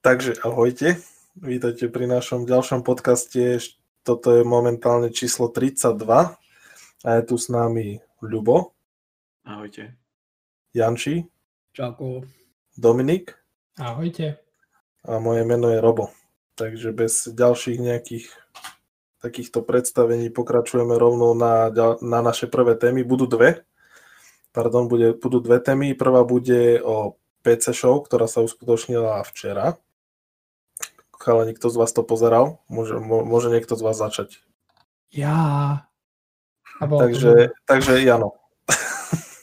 Takže ahojte, vítajte pri našom ďalšom podcaste. Toto je momentálne číslo 32 a je tu s nami Ľubo. Ahojte. Janči. Čauko. Dominik. Ahojte. A moje meno je Robo. Takže bez ďalších nejakých takýchto predstavení pokračujeme rovno na, na naše prvé témy. Budú dve. Pardon, bude, budú dve témy. Prvá bude o PC show, ktorá sa uskutočnila včera Chalani, kto z vás to pozeral? Môže, môže niekto z vás začať? Ja. Takže, to... takže Jano.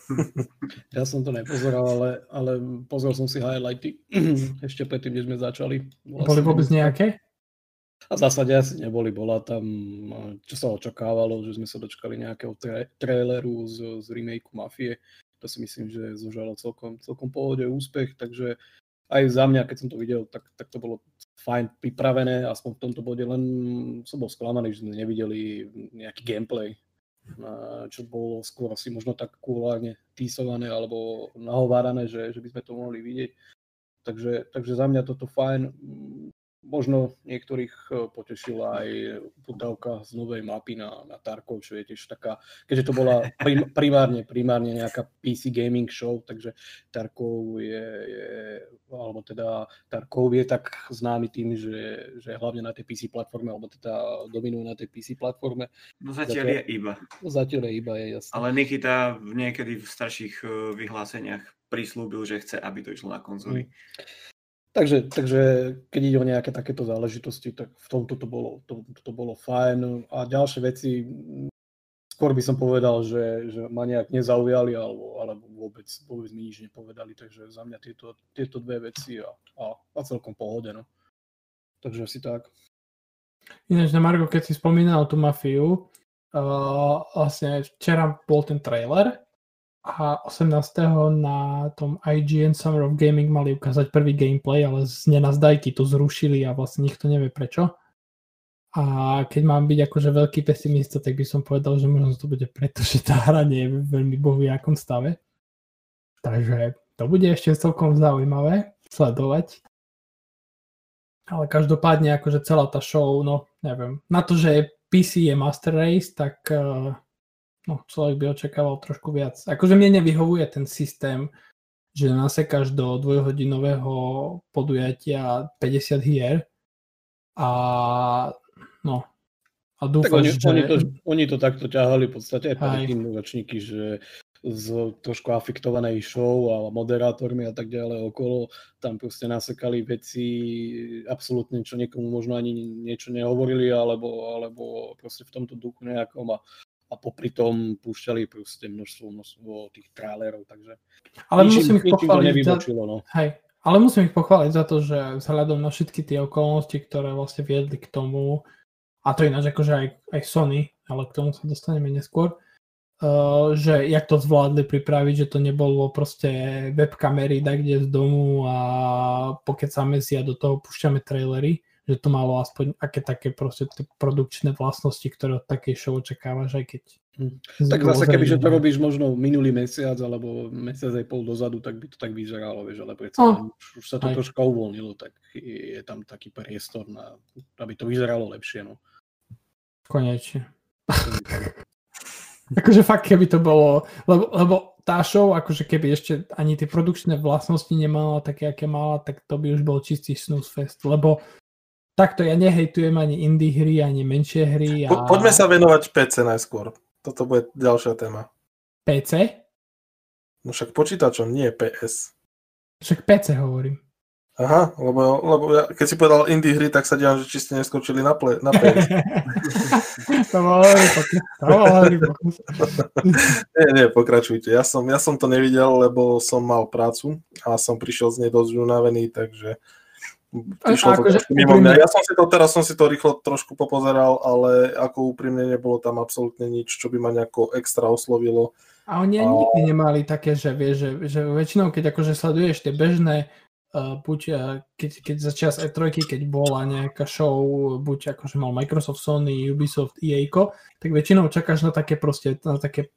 Ja som to nepozeral, ale, ale pozrel som si highlighty ešte predtým, než sme začali. Vlastne Boli vôbec nejaké? A v zásade asi neboli. Bola tam, čo sa očakávalo, že sme sa dočkali nejakého tra- traileru z, z remakeu Mafie. To si myslím, že zožalo celkom, celkom pohode úspech, takže aj za mňa, keď som to videl, tak, tak to bolo fajn pripravené, aspoň v tomto bode, len som bol sklamaný, že sme nevideli nejaký gameplay, čo bolo skôr asi možno tak kulárne týsované alebo nahovárané, že, že by sme to mohli vidieť. Takže, takže za mňa toto fajn možno niektorých eh, potešila aj dodávka z novej mapy na, na Tarkov, čo je tiež taká, keďže to bola prim, primárne, primárne nejaká PC gaming show, takže Tarkov je, je alebo teda Tarkov je tak známy tým, že, že hlavne na tej PC platforme, alebo teda dominuje na tej PC platforme. No zatiaľ, zatiaľ je iba. Zatiaľ je iba, je jasné. Ale Nikita niekedy v starších eh, vyhláseniach prislúbil, že chce, aby to išlo na konzoli. Takže, takže keď ide o nejaké takéto záležitosti, tak v tomto to bolo, to, to bolo fajn. A ďalšie veci, skôr by som povedal, že, že ma nejak nezaujali, alebo, alebo vôbec, vôbec mi nič nepovedali. Takže za mňa tieto, tieto dve veci a, a, a celkom pohode. No. Takže asi tak. Ináč na Margo, keď si spomínal tú mafiu, uh, vlastne včera bol ten trailer a 18. na tom IGN Summer of Gaming mali ukázať prvý gameplay, ale z nenazdajky to zrušili a vlastne nikto nevie prečo. A keď mám byť akože veľký pesimista, tak by som povedal, že možno to bude preto, že tá hra nie je veľmi bohu akom stave. Takže to bude ešte celkom zaujímavé sledovať. Ale každopádne akože celá tá show, no neviem, na to, že PC je Master Race, tak uh, no, človek by očakával trošku viac. Akože mne nevyhovuje ten systém, že nasekáš do dvojhodinového podujatia 50 hier a no a dúfam, tak oni, že... oni, to, oni to takto ťahali v podstate aj predtým ročníky, že z trošku afektovanej show a moderátormi a tak ďalej okolo, tam proste nasekali veci absolútne, čo niekomu možno ani niečo nehovorili, alebo, alebo proste v tomto duchu nejakom a a popri tom púšťali proste množstvo, množstvo tých trailerov, takže ale ničím, musím ich pochváliť za, no. hej, ale musím ich pochváliť za to, že vzhľadom na všetky tie okolnosti, ktoré vlastne viedli k tomu, a to ináč akože aj, aj Sony, ale k tomu sa dostaneme neskôr, uh, že jak to zvládli pripraviť, že to nebolo proste webkamery tak kde z domu a pokecáme si a do toho púšťame trailery, že to malo aspoň aké také proste tie produkčné vlastnosti, ktoré od takej show očakávaš, aj keď... Hm. Tak zase keby, že to robíš možno minulý mesiac alebo mesiac aj pol dozadu, tak by to tak vyzeralo, vieš, ale predsa oh. už, už sa to aj. troška uvoľnilo, tak je, je tam taký priestor, na, aby to vyzeralo lepšie, no. Konečne. akože fakt, keby to bolo, lebo, lebo tá show, akože keby ešte ani tie produkčné vlastnosti nemala také, aké mala, tak to by už bol čistý snooze fest, lebo Takto ja nehejtujem ani indie hry, ani menšie hry. A... Po, poďme sa venovať PC najskôr. Toto bude ďalšia téma. PC? No však počítačom, nie PS. Však PC hovorím. Aha, lebo, lebo ja, keď si povedal indie hry, tak sa diam, že či ste neskočili na, ple, na PS. to bolo Nie, nie, pokračujte. Ja som, ja som to nevidel, lebo som mal prácu a som prišiel z nej dosť unavený, takže Prišlo to akože mimo mňa. Ja som si to, teraz som si to rýchlo trošku popozeral, ale ako úprimne nebolo tam absolútne nič, čo by ma nejako extra oslovilo. A oni a... nikdy nemali také, že vieš, že, že väčšinou, keď akože sleduješ tie bežné, uh, buď uh, keď, keď začas E3, keď bola nejaká show, buď akože mal Microsoft, Sony, Ubisoft, EA, tak väčšinou čakáš na také proste, na také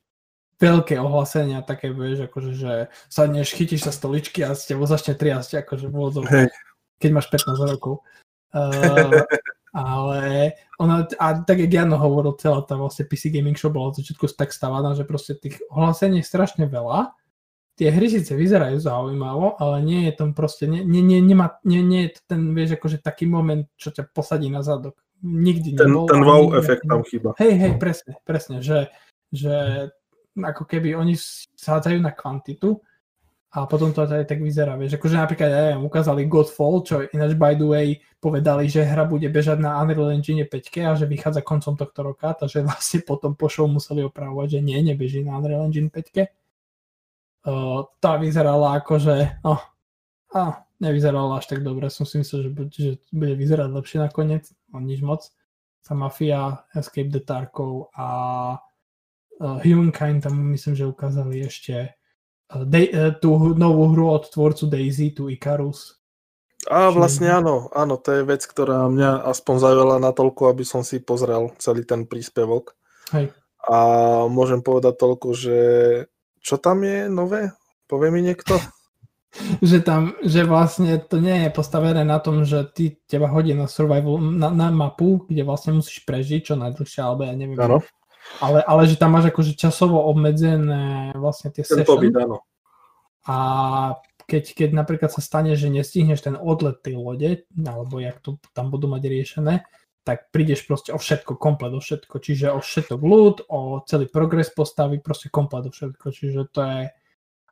veľké ohlásenia, také vieš, akože, že sadneš, chytíš sa stoličky a s tebou začne triasť, akože. Hey keď máš 15 rokov. Uh, ale ona, a tak jak Jano hovoril, celá tá vlastne PC Gaming Show bola od začiatku tak stavaná, že proste tých ohlásení je strašne veľa. Tie hry síce vyzerajú zaujímavo, ale nie je tam proste, nie, nie, nie, nemá, nie, nie je to ten, vieš, akože taký moment, čo ťa posadí na zadok. Nikdy Ten, nebol. ten wow nikdy efekt tam chýba. Hej, hej, presne, presne, že, že ako keby oni sádzajú na kvantitu a potom to aj tak vyzerá, vieš, akože napríklad, ja neviem, ukázali Godfall, čo ináč by the way povedali, že hra bude bežať na Unreal Engine 5 a že vychádza koncom tohto roka, takže vlastne potom po show museli opravovať, že nie, nebeží na Unreal Engine 5 uh, tá vyzerala akože, no, a nevyzerala až tak dobre, som si myslel, že bude, že bude vyzerať lepšie nakoniec, no nič moc. Tá Mafia, Escape the Tarkov a uh, Humankind tam myslím, že ukázali ešte uh, Day, uh, tú novú hru od tvorcu Daisy, tu Icarus. A vlastne áno, áno, to je vec, ktorá mňa aspoň zaujala natoľko, aby som si pozrel celý ten príspevok. Hej. A môžem povedať toľko, že čo tam je nové? Povie mi niekto? Že tam, že vlastne to nie je postavené na tom, že ty teba hodí na survival, na, na mapu, kde vlastne musíš prežiť čo najdlhšie, alebo ja neviem. Áno, Ale, ale že tam máš akože časovo obmedzené vlastne tie ten session. pobyt, áno. A keď, keď napríklad sa stane, že nestihneš ten odlet tej lode, alebo jak to tam budú mať riešené, tak prídeš proste o všetko, komplet o všetko. Čiže o všetko ľud, o celý progres postavy, proste komplet o všetko. Čiže to je...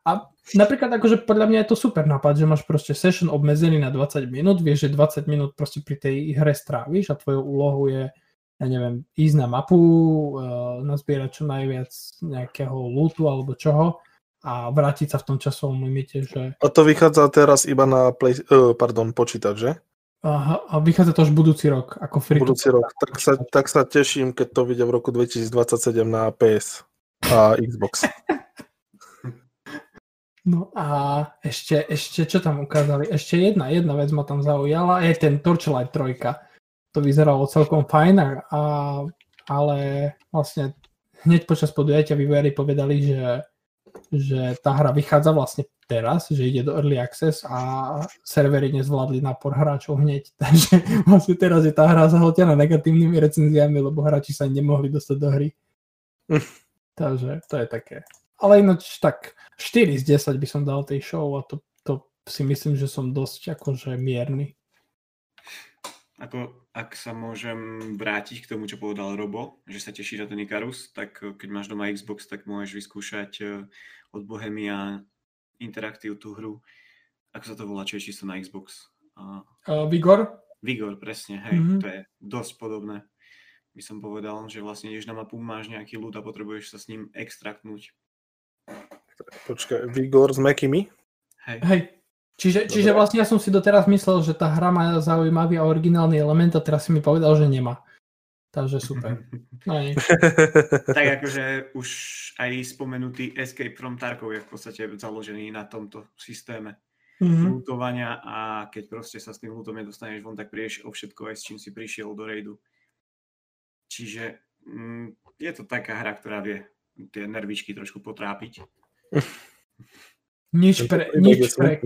A napríklad akože podľa mňa je to super nápad, že máš proste session obmedzený na 20 minút, vieš, že 20 minút proste pri tej hre stráviš a tvojou úlohou je ja neviem, ísť na mapu, uh, nazbierať čo najviac nejakého lootu alebo čoho a vrátiť sa v tom časovom limite, že A to vychádza teraz iba na play, uh, pardon, počítač, že? Aha, a vychádza to až budúci rok, ako free Budúci rok. Tak sa, tak sa teším, keď to vyjde v roku 2027 na PS a Xbox. No a ešte, ešte čo tam ukázali? Ešte jedna, jedna vec ma tam zaujala, je ten Torchlight 3. To vyzeralo celkom fajn, a, ale vlastne hneď počas podujatia vývojári povedali, že, že tá hra vychádza vlastne teraz, že ide do Early Access a servery nezvládli nápor hráčov hneď. Takže vlastne teraz je tá hra zahltená negatívnymi recenziami, lebo hráči sa nemohli dostať do hry. Takže to je také. Ale ináč tak 4 z 10 by som dal tej show a to, to si myslím, že som dosť akože mierny. Ako, ak sa môžem vrátiť k tomu, čo povedal Robo, že sa teší na ten Icarus, tak eh, keď máš doma Xbox, tak môžeš vyskúšať eh, od Bohemia Interactive tú hru. Ako sa to volá, čo je čisto na Xbox? Uh, Vigor? Vigor, presne, hej, Mhm. mm-hmm. to je dosť podobné. By som povedal, že vlastne ideš na mapu, máš nejaký ľud a potrebuješ sa s ním extraktnúť. Počkaj, Vigor s Mekimi? Hej. Hej. Čiže, čiže vlastne ja som si doteraz myslel, že tá hra má zaujímavý a originálny element a teraz si mi povedal, že nemá. Takže super. Tak akože už aj spomenutý Escape from Tarkov je v podstate založený na tomto systéme Mhm. lutovania a keď proste sa s tým lutom nedostaneš von, tak prídeš o všetko aj s čím si prišiel do raidu. Čiže mm, je to taká hra, ktorá vie tie nervičky trošku potrápiť. Nič pre, nič, pre.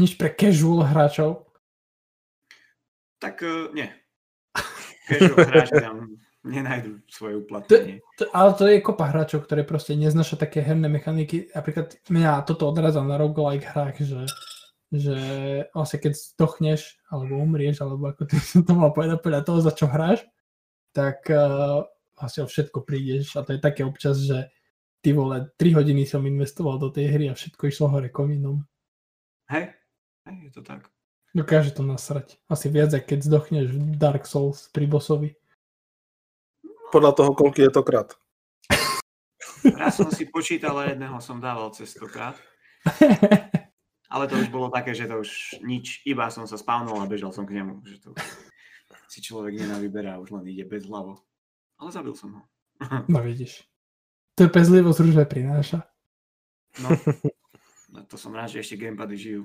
Nič pre casual hráčov. Tak uh, nie. Casual hráči tam nenajdu svoje uplatnenie. To, ale to je kopa hráčov, ktoré proste neznaša také herné mechaniky. Napríklad mňa toto odrazá na roguelike hrách, že, že vlastne keď zdochneš, alebo umrieš, alebo ako ty som to mal povedať podľa toho, za čo hráš, tak uh, vlastne o všetko prídeš a to je také občas, že ty vole, 3 hodiny som investoval do tej hry a všetko išlo hore komínom. Hej, hej, je to tak. Dokáže to nasrať. Asi viac, ako keď zdochneš v Dark Souls pri bossovi. Podľa toho, koľko je to krát. Raz som si počítal a jedného som dával cez stokrát. Ale to už bolo také, že to už nič, iba som sa spávnul a bežal som k nemu. Že to si človek nenavyberá, už len ide bez hlavo. Ale zabil som ho. no vidíš. Trpezlivosť rúže prináša. No, no to som rád, že ešte gamepady žijú.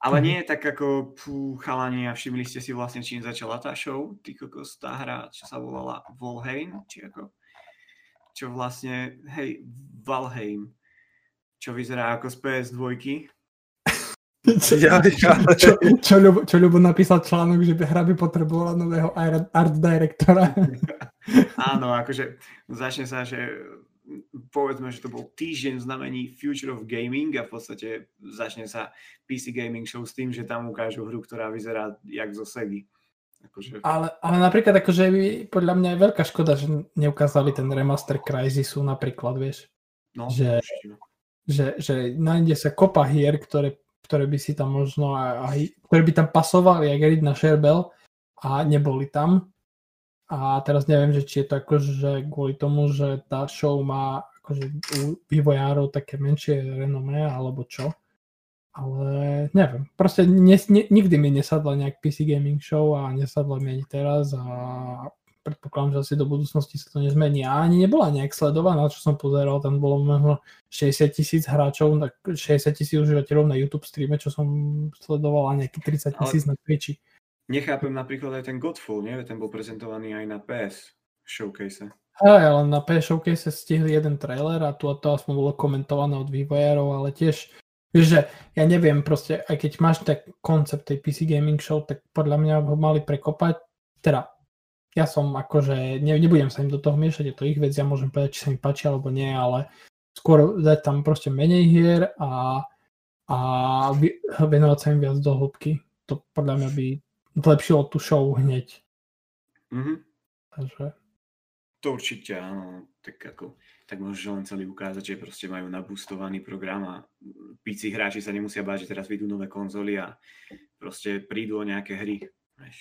Ale nie tak ako pú, chalani a všimli ste si vlastne, čím začala tá show, ty kokos, tá hra, čo sa volala Volheim, či ako? Čo vlastne, hej, Valheim, čo vyzerá ako z PS2. Čo, Ja, ja, čo, čo, Ľubo, čo Ľubo napísal článok, že by hra by potrebovala nového art art directora. Áno, akože začne sa, že povedzme, že to bol týždeň v znamení Future of Gaming a v podstate začne sa PC Gaming Show s tým, že tam ukážu hru, ktorá vyzerá jak zo Segy. Akože, Ale, ale napríklad akože podľa mňa je veľká škoda, že neukázali ten remaster Crysisu napríklad, vieš. no, že- určite. Že, že nájde sa kopa hier, ktoré, ktoré by si tam možno aj, aj ktoré by tam pasovali, jak na Sherbel a neboli tam. A teraz neviem, že či je to akože kvôli tomu, že tá show má akože u vývojárov také menšie renomé, alebo čo. Ale neviem, proste ne, ne, nikdy mi nesadla nejak PC Gaming Show a nesadla mi ani teraz a predpokladám, že asi do budúcnosti sa to nezmení. A ani nebola nejak sledovaná, čo som pozeral, tam bolo možno 60 tisíc hráčov, tak 60 tisíc užívateľov na YouTube streame, čo som sledoval a nejaký 30 tisíc na Twitchi. Nechápem napríklad aj ten Godfall, nie? Ten bol prezentovaný aj na PS showcase. Hej, ale na PS Showcase stihli jeden trailer a tu a to aspoň bolo komentované od vývojárov, ale tiež Vieš, že ja neviem, proste, aj keď máš tak koncept tej PC Gaming Show, tak podľa mňa ho mali prekopať. Teda, ja som akože, ne, nebudem sa im do toho miešať, je to ich vec, ja môžem povedať, či sa mi páči alebo nie, ale skôr dať tam proste menej hier a, a venovať sa im viac do hĺbky. To podľa mňa by zlepšilo tú show hneď. Mhm. Takže, To určite áno, tak ako, tak môžeš len celý ukázať, že proste majú nabustovaný program a PC hráči sa nemusia báť, že teraz vyjdú nové konzoly a proste prídu o nejaké hry. Vieš.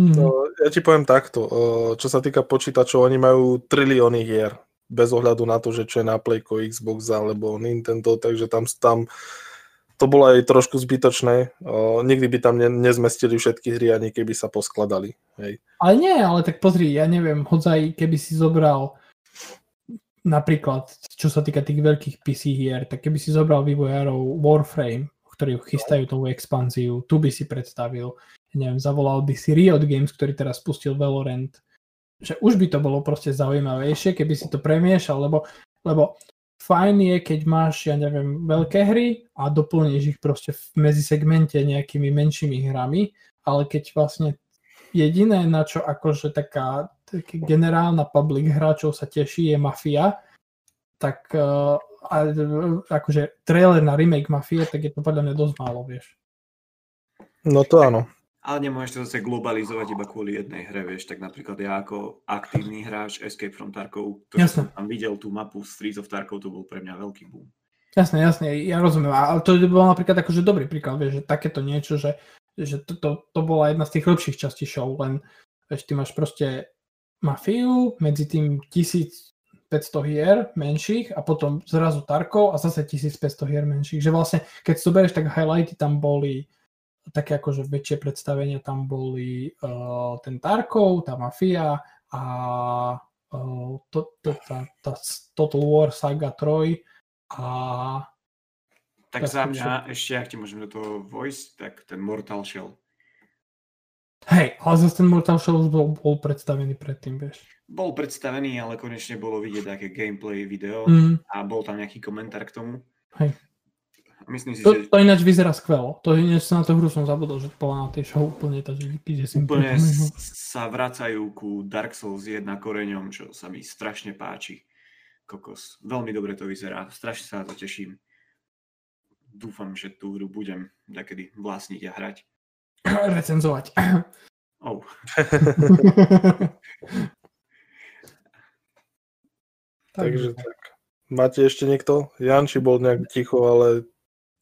mm, No, ja ti poviem takto, o, čo sa týka počítačov, oni majú trilióny hier, bez ohľadu na to, že čo je na Playko, Xbox alebo Nintendo, takže tam, tam to bolo aj trošku zbytočné. O, nikdy by tam ne, nezmestili všetky hry, ani keby sa poskladali. Hej. Ale nie, ale tak pozri, ja neviem, hodzaj keby si zobral napríklad, čo sa týka tých veľkých PC hier, tak keby si zobral vývojárov Warframe, ktorí chystajú tú expanziu, tu by si predstavil, neviem, zavolal by si Riot Games, ktorý teraz spustil Valorant, že už by to bolo proste zaujímavejšie, keby si to premiešal, lebo, lebo fajn je, keď máš, ja neviem, veľké hry a doplníš ich proste v medzisegmente nejakými menšími hrami, ale keď vlastne jediné, na čo akože taká, taká generálna public hráčov sa teší, je Mafia, tak uh, a, akože trailer na remake Mafie, tak je to podľa mňa dosť málo, vieš. No to áno. Ale nemôžeš to zase globalizovať iba kvôli jednej hre, vieš, tak napríklad ja ako aktívny hráč Escape from Tarkov, to, že Jasné. som tam videl tú mapu Streets of Tarkov, to bol pre mňa veľký boom. Jasné, jasné, ja rozumiem, ale to bol napríklad akože dobrý príklad, vieš, že takéto niečo, že, že to, to, to bola jedna z tých lepších častí show, len vieš, ty máš proste Mafiu, medzi tým 1500 hier menších a potom zrazu Tarkov a zase 1500 hier menších, že vlastne keď to berieš, tak highlighty tam boli také akože väčšie predstavenia, tam boli uh, ten Tarkov, tá Mafia a uh, to, to, tá, tá Total War Saga 3 a Tak Tak za mňa, ešte ak ti môžem do toho vojsť, tak ten Mortal Shell. hej, ale zase ten Mortal Shell bol, bol predstavený predtým, vieš. Bol predstavený, ale konečne bolo vidieť také gameplay video Mm, a bol tam nejaký komentár k tomu. Hej. Myslím si, to, že to ináč vyzerá skvelo. To ináč sa na tú hru som zabudol, že bola na tej show úplne tá, že že si mi úplne s- sa vracajú ku Dark Souls 1 koreňom, čo sa mi strašne páči. Kokos. Veľmi dobre to vyzerá. Strašne sa na to teším. Dúfam, že tú hru budem takedy vlastniť a hrať. recenzovať. Oh. Takže tak. Máte ešte niekto? Janči bol nejak ticho, ale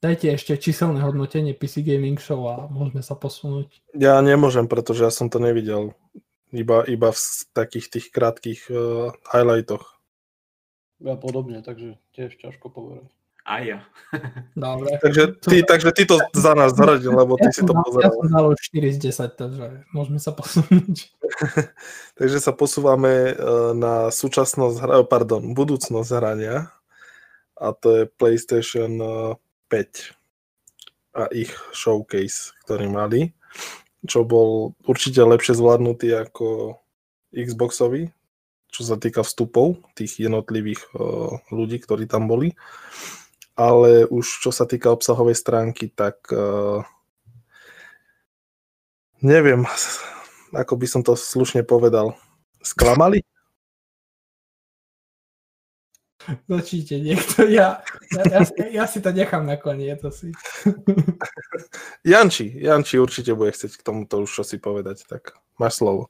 Dajte ešte číselné hodnotenie PC Gaming Show a môžeme sa posunúť. ja nemôžem, pretože ja som to nevidel. Iba, iba v takých tých krátkých uh, highlightoch. Ja podobne, takže tiež ťažko povedať. A ja. Dobre. Takže ty, takže ty to za nás zaradil, lebo ty Ja si to dal, ja pozeral. som dal už 4 z 10, takže môžeme sa posunúť. Takže sa posúvame uh, na súčasnosť, pardon, budúcnosť hrania a to je PlayStation 5 a ich showcase, ktorý mali, čo bol určite lepšie zvládnutý ako Xboxový, čo sa týka vstupov tých jednotlivých uh, ľudí, ktorí tam boli. ale už čo sa týka obsahovej stránky, tak uh, neviem, ako by som to slušne povedal. Sklamali? Začíte niekto, ja, ja, ja, ja si to nechám nakoniec asi. Janči, Janči určite bude chcieť k tomuto už si povedať, tak máš slovo.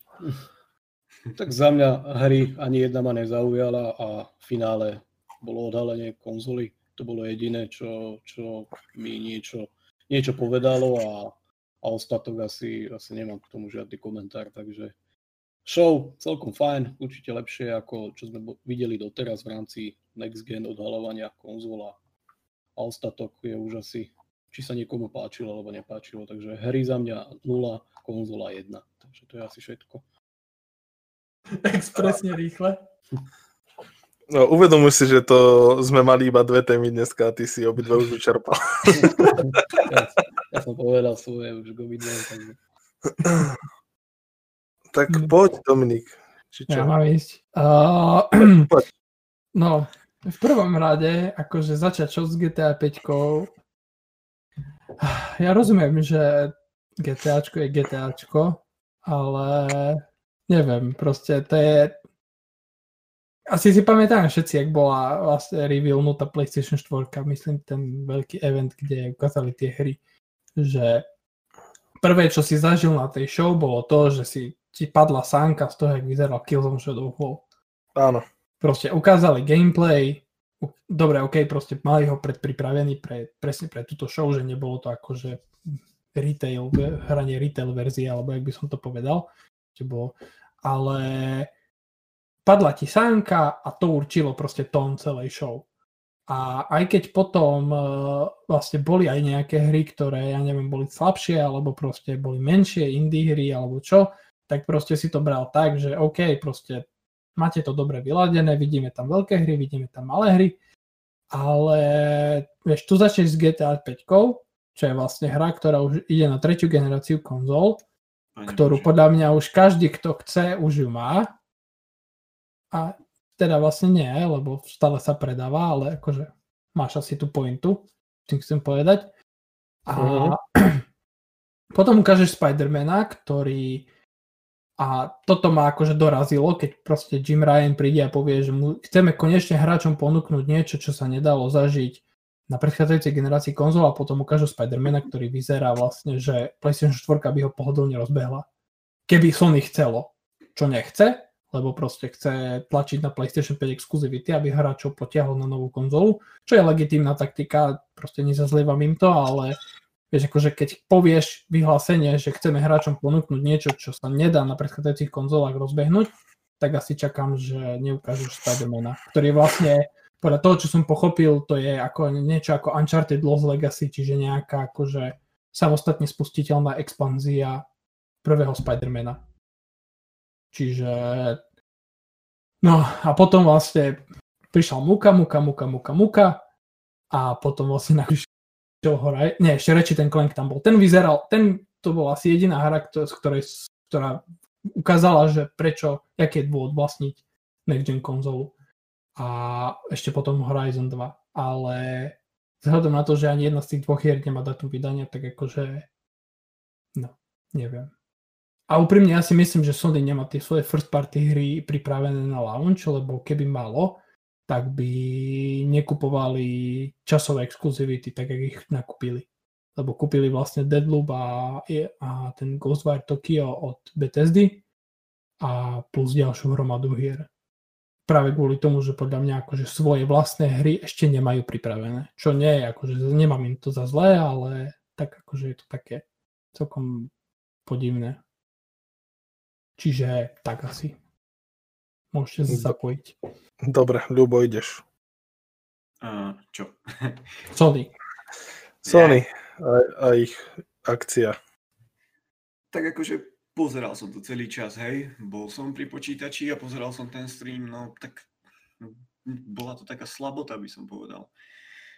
Tak za mňa hry ani jedna ma nezaujala a v finále bolo odhalenie konzoly. To bolo jediné, čo, čo mi niečo, niečo povedalo a, a ostatok asi, asi nemám k tomu žiadny komentár, takže show celkom fajn, určite lepšie ako čo sme videli doteraz v rámci next gen odhalovania konzola. A ostatok je už asi, či sa niekomu páčilo alebo nepáčilo. Takže hry za mňa 0, konzola 1. Takže to je asi všetko. Expresne rýchle. No, uvedomuj si, že to sme mali iba dve témy dneska a ty si obidve už vyčerpal. ja, ja som povedal svoje už k obidve. Takže... Tak hm. poď, Dominik. Či čo? Ja mám ísť. Uh, no, v prvom rade, akože začať čo s GTA 5 ja rozumiem, že GTAčko je GTAčko, ale neviem, proste to je asi si pamätám všetci, ak bola vlastne revealnutá PlayStation 4, myslím ten veľký event, kde ukázali tie hry, že prvé, čo si zažil na tej show, bolo to, že si ti padla sánka z toho, jak vyzeral Killzone Shadow Fall. Áno. Proste ukázali gameplay, dobre, ok, proste mali ho predpripravený pre, presne pre túto show, že nebolo to akože retail, hranie retail verzie, alebo jak by som to povedal, že bolo, ale padla ti sánka a to určilo proste tón celej show. A aj keď potom uh, vlastne boli aj nejaké hry, ktoré, ja neviem, boli slabšie, alebo proste boli menšie indie hry, alebo čo, tak proste si to bral tak, že OK, proste máte to dobre vyladené, vidíme tam veľké hry, vidíme tam malé hry, ale vieš, tu začneš s GTA 5, čo je vlastne hra, ktorá už ide na tretiu generáciu konzol, ktorú podľa mňa už každý, kto chce, už ju má. A teda vlastne nie, lebo stále sa predáva, ale akože máš asi tú pointu, tým chcem povedať. A uh-huh. potom ukážeš Spidermana, ktorý a toto ma akože dorazilo, keď proste Jim Ryan príde a povie, že mu chceme konečne hráčom ponúknuť niečo, čo sa nedalo zažiť na predchádzajúcej generácii konzol a potom ukážu Spidermana, ktorý vyzerá vlastne, že PlayStation 4 by ho pohodlne rozbehla. Keby Sony chcelo, čo nechce, lebo proste chce tlačiť na PlayStation 5 exkluzivity, aby hráčov potiahol na novú konzolu, čo je legitímna taktika, proste nezazlievam im to, ale Vieš, akože keď povieš vyhlásenie, že chceme hráčom ponúknuť niečo, čo sa nedá na predchádzajúcich konzolách rozbehnúť, tak asi čakám, že neukážeš Spidermana, ktorý vlastne podľa toho, čo som pochopil, to je ako niečo ako Uncharted Lost Legacy, čiže nejaká akože samostatne spustiteľná expanzia prvého Spidermana. Čiže no a potom vlastne prišla Muka, Muka, Muka, Muka, Muka a potom vlastne Hora, nie, ešte reči ten Clank tam bol. Ten vyzeral, ten, to bola asi jediná hra, ktorej, ktorá ukázala, že prečo, aký je dôvod vlastniť Next Gen konzolu. A ešte potom Horizon 2. Ale vzhľadom na to, že ani jedna z tých dvoch hier nemá datum vydania, tak akože no, neviem. A úprimne ja si myslím, že Sony nemá tie svoje first party hry pripravené na launch, lebo keby malo, tak by nekupovali časové exkluzivity, tak jak ich nakúpili. Lebo kúpili vlastne Deadloop a, a ten Ghostwire Tokyo od Bethesdy a plus ďalšiu hromadu hier. Práve kvôli tomu, že podľa mňa akože svoje vlastné hry ešte nemajú pripravené. Čo nie je, akože nemám im to za zlé, ale tak akože je to také celkom podivné. Čiže tak asi. Môžete sa zapojiť. Dobre, Ľubo, ideš. Uh, čo? Sony. Sony a, a ich akcia. Tak akože pozeral som to celý čas, hej. Bol som pri počítači a pozeral som ten stream, no tak no, bola to taká slabota, by som povedal.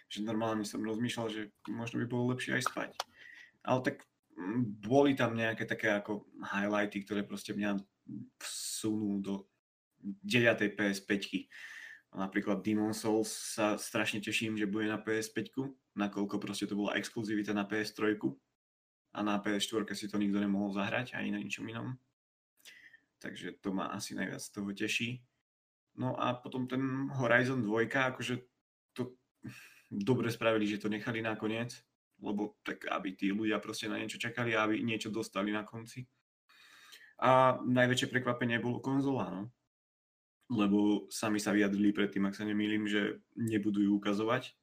Že normálne som rozmýšľal, že možno by bolo lepšie aj spať. Ale tak mm, boli tam nejaké také ako highlighty, ktoré proste mňa vsunú do 9. PS5. Napríklad Demon Souls sa strašne teším, že bude na PS5, nakoľko proste to bola exkluzivita na PS3 a na PS4 si to nikto nemohol zahrať ani na ničom inom. Takže to ma asi najviac z toho teší. No a potom ten Horizon 2, akože to dobre spravili, že to nechali nakoniec, lebo tak aby tí ľudia proste na niečo čakali a aby niečo dostali na konci. A najväčšie prekvapenie bolo konzola, no. Lebo sami sa vyjadrili predtým, ak sa nemýlim, že nebudú ju ukazovať.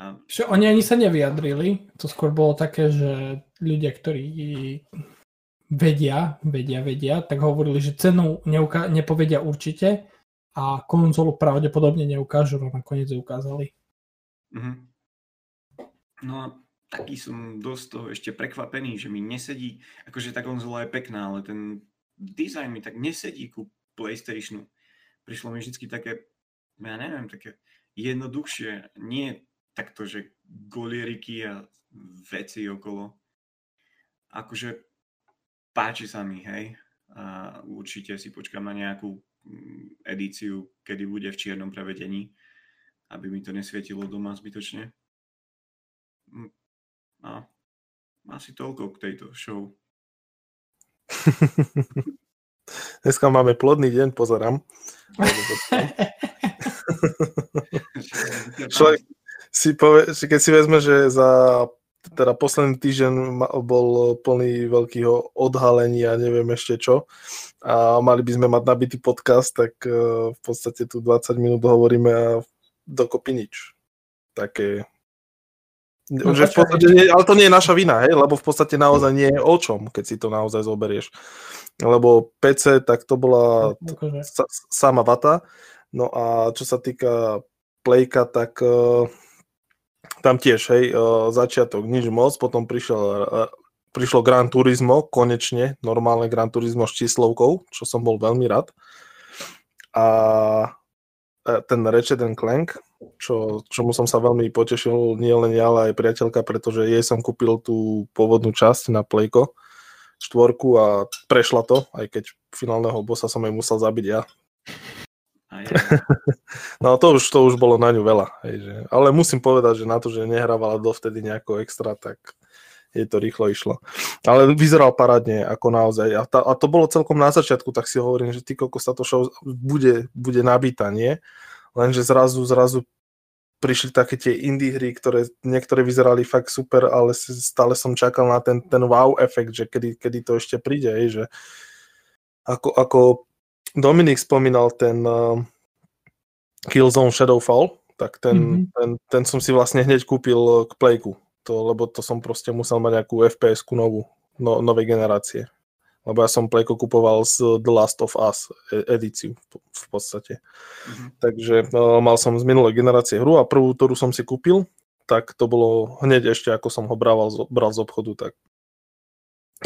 A... Že oni ani sa nevyjadrili, to skôr bolo také, že ľudia, ktorí vedia, vedia, vedia, tak hovorili, že cenu neuka- nepovedia určite a konzolu pravdepodobne neukážu, a nakoniec ju ukázali. Mm-hmm. No a taký som dosť toho ešte prekvapený, že mi nesedí, akože tá konzola je pekná, ale ten dizajn mi tak nesedí ku PlayStationu. Prišlo mi vždy také, ja neviem, také jednoduchšie, nie takto, že golieriky a veci okolo. Akože páči sa mi, hej. A určite si počkám na nejakú mm, edíciu, kedy bude v čiernom prevedení, aby mi to nesvietilo doma zbytočne. Mm, a asi toľko k tejto show. Dneska máme plodný deň, pozerám. Človek si povie, keď si vezme, že za teda posledný týždeň bol plný veľkých odhalení a neviem ešte čo a mali by sme mať nabitý podcast, tak e, v podstate tu 20 minút hovoríme a dokopy nič. Také No, že v podstate, ale to nie je naša vina, hej, lebo v podstate naozaj nie je o čom, keď si to naozaj zoberieš. Lebo PC, tak to bola no, akože. sa, sama vata. No a čo sa týka Playka, tak uh, tam tiež, hej, uh, začiatok, nič moc, potom prišiel, uh, prišlo Gran Turismo, konečne, normálne Gran Turismo s číslovkou, čo som bol veľmi rád. A ten Ratchet Clank, čo, čomu som sa veľmi potešil, nie len ja, ale aj priateľka, pretože jej som kúpil tú pôvodnú časť na Playko, štvorku a prešla to, aj keď finálneho bossa som jej musel zabiť ja. no to už, to už bolo na ňu veľa. Hej, že, ale musím povedať, že na to, že nehrávala dovtedy nejako extra, tak jej to rýchlo išlo. Ale vyzeral parádne, ako naozaj. A, ta, a to bolo celkom na začiatku, tak si hovorím, že ty sa to show bude, bude nabíta, nie? lenže zrazu, zrazu prišli také tie indie hry, ktoré niektoré vyzerali fakt super, ale stále som čakal na ten, ten wow efekt, že kedy, kedy to ešte príde, že ako, ako Dominik spomínal ten uh, Killzone Shadowfall, tak ten, mm-hmm. ten, ten som si vlastne hneď kúpil uh, k Playku, to, lebo to som proste musel mať nejakú FPS-ku novú, no, novej generácie lebo ja som Playko kupoval z The Last of Us e, edíciu v podstate. Mm-hmm. Takže uh, mal som z minulej generácie hru a prvú, ktorú som si kúpil, tak to bolo hneď ešte, ako som ho brával, bral z obchodu, tak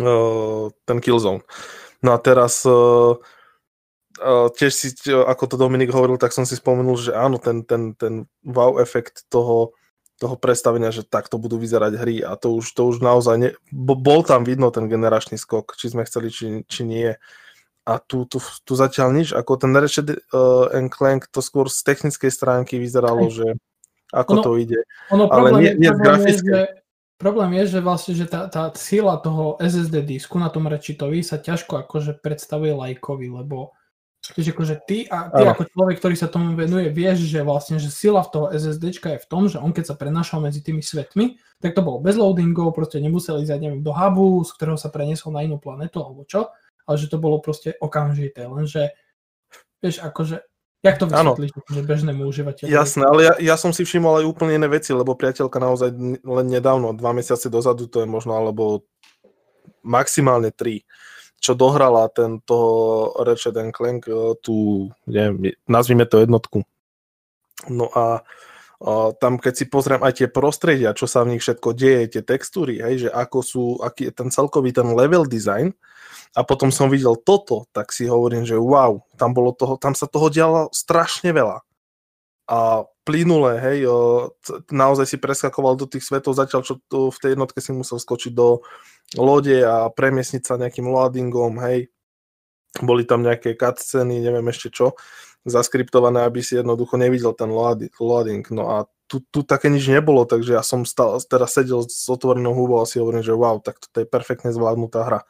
uh, ten Killzone. No a teraz uh, uh, tiež si, ako to Dominik hovoril, tak som si spomenul, že áno, ten, ten, ten wow efekt toho toho predstavenia, že takto budú vyzerať hry a to už, to už naozaj ne, bol tam vidno ten generačný skok, či sme chceli, či, či nie. A tu, tu, tu zatiaľ nič, ako ten Ratchet uh, Clank, to skôr z technickej stránky vyzeralo, Aj. že ako ono, to ide. Ono ale nie, nie problém, je, že, problém je, že vlastne, že tá, tá sila toho SSD disku na tom Ratchetovi sa ťažko akože predstavuje lajkovi, lebo Čiže akože ty, a ty ako človek, ktorý sa tomu venuje, vieš, že vlastne, že sila v toho SSDčka je v tom, že on keď sa prenašal medzi tými svetmi, tak to bolo bez loadingov, proste nemuseli ísť, neviem, do hubu, z ktorého sa preniesol na inú planetu alebo čo, ale že to bolo proste okamžité, lenže, vieš, akože, jak to vysvetlíš že bežnému užívateľu? Jasné, ale ja, ja som si všimol aj úplne iné veci, lebo priateľka naozaj len nedávno, dva mesiace dozadu, to je možno, alebo maximálne tri, čo dohrala tento Ratchet Clank, eh, tú, neviem, nazvime to jednotku. No a, tam, keď si pozriem aj tie prostredia, čo sa v nich všetko deje, tie textúry, hej, že ako sú, aký je ten celkový ten level design, a potom som videl toto, tak si hovorím, že wow, tam, bolo toho, tam sa toho dialo strašne veľa. A plynule, hej, naozaj si preskakoval do tých svetov, zatiaľ čo v tej jednotke si musel skočiť do lode a premiesniť sa nejakým loadingom, hej, boli tam nejaké cutsceny, neviem ešte čo. zaskriptované, aby si jednoducho nevidel ten loading. No a tu, tu také nič nebolo, takže ja som stal, teraz sedel s otvorenou hubou a si hovorím, že wow, tak to je perfektne zvládnutá hra.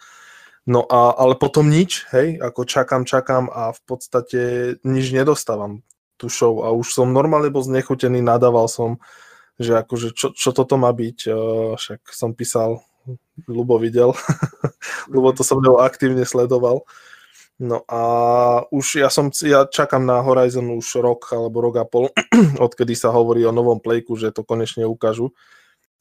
No a, ale potom nič, hej, ako čakám, čakám a v podstate nič nedostávam tú show a už som normálne bol znechutený, nadával som, že akože čo, čo toto má byť, uh, však som písal, Lubo videl, Lubo to som mnou aktívne sledoval. No a už ja som, ja čakám na Horizon už rok alebo rok a pol, odkedy sa hovorí o novom playku, že to konečne ukážu,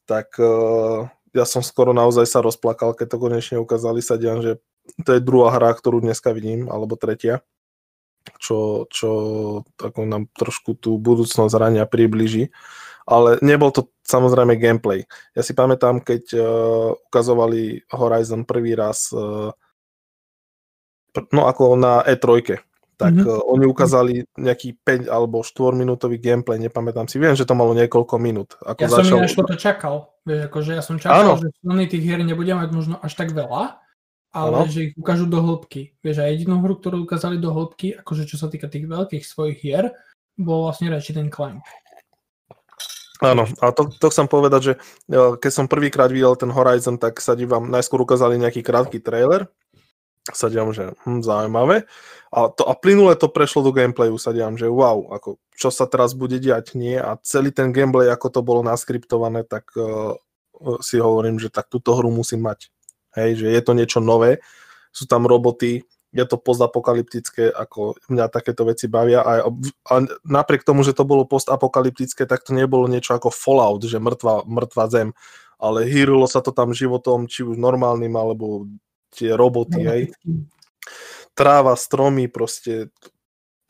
tak uh, ja som skoro naozaj sa rozplakal, keď to konečne ukázali sa diam, že to je druhá hra, ktorú dneska vidím, alebo tretia čo, čo ako nám trošku tú budúcnosť hrania približí. Ale nebol to samozrejme gameplay. Ja si pamätám, keď uh, ukazovali Horizon prvý raz, uh, no ako na E3, tak mm-hmm. uh, oni ukázali nejaký 5 alebo 4 minútový gameplay, nepamätám si. Viem, že to malo niekoľko minút. Ako ja začal... som to čakal. Vieš, akože ja som čakal, Áno. že Sony tých hier nebude mať možno až tak veľa, ale ano. že ich ukážu do hĺbky. Vieš, a jedinú hru, ktorú ukázali do hĺbky, akože čo sa týka tých veľkých svojich hier, bol vlastne ten Clank. Áno, a to, to chcem povedať, že e, keď som prvýkrát videl ten Horizon, tak sa dívam, najskôr ukázali nejaký krátky trailer, sa dívam, že hm, zaujímavé. A, to, a plynule to prešlo do gameplayu, sa dívam, že wow, ako, čo sa teraz bude diať, nie. A celý ten gameplay, ako to bolo naskriptované, tak uh, si hovorím, že tak túto hru musím mať hej, že je to niečo nové, sú tam roboty, je to postapokalyptické, ako mňa takéto veci bavia a, a napriek tomu, že to bolo postapokalyptické, tak to nebolo niečo ako Fallout, že mŕtva, mŕtva zem, ale hýrilo sa to tam životom, či už normálnym, alebo tie roboty, hej. Tráva, stromy, proste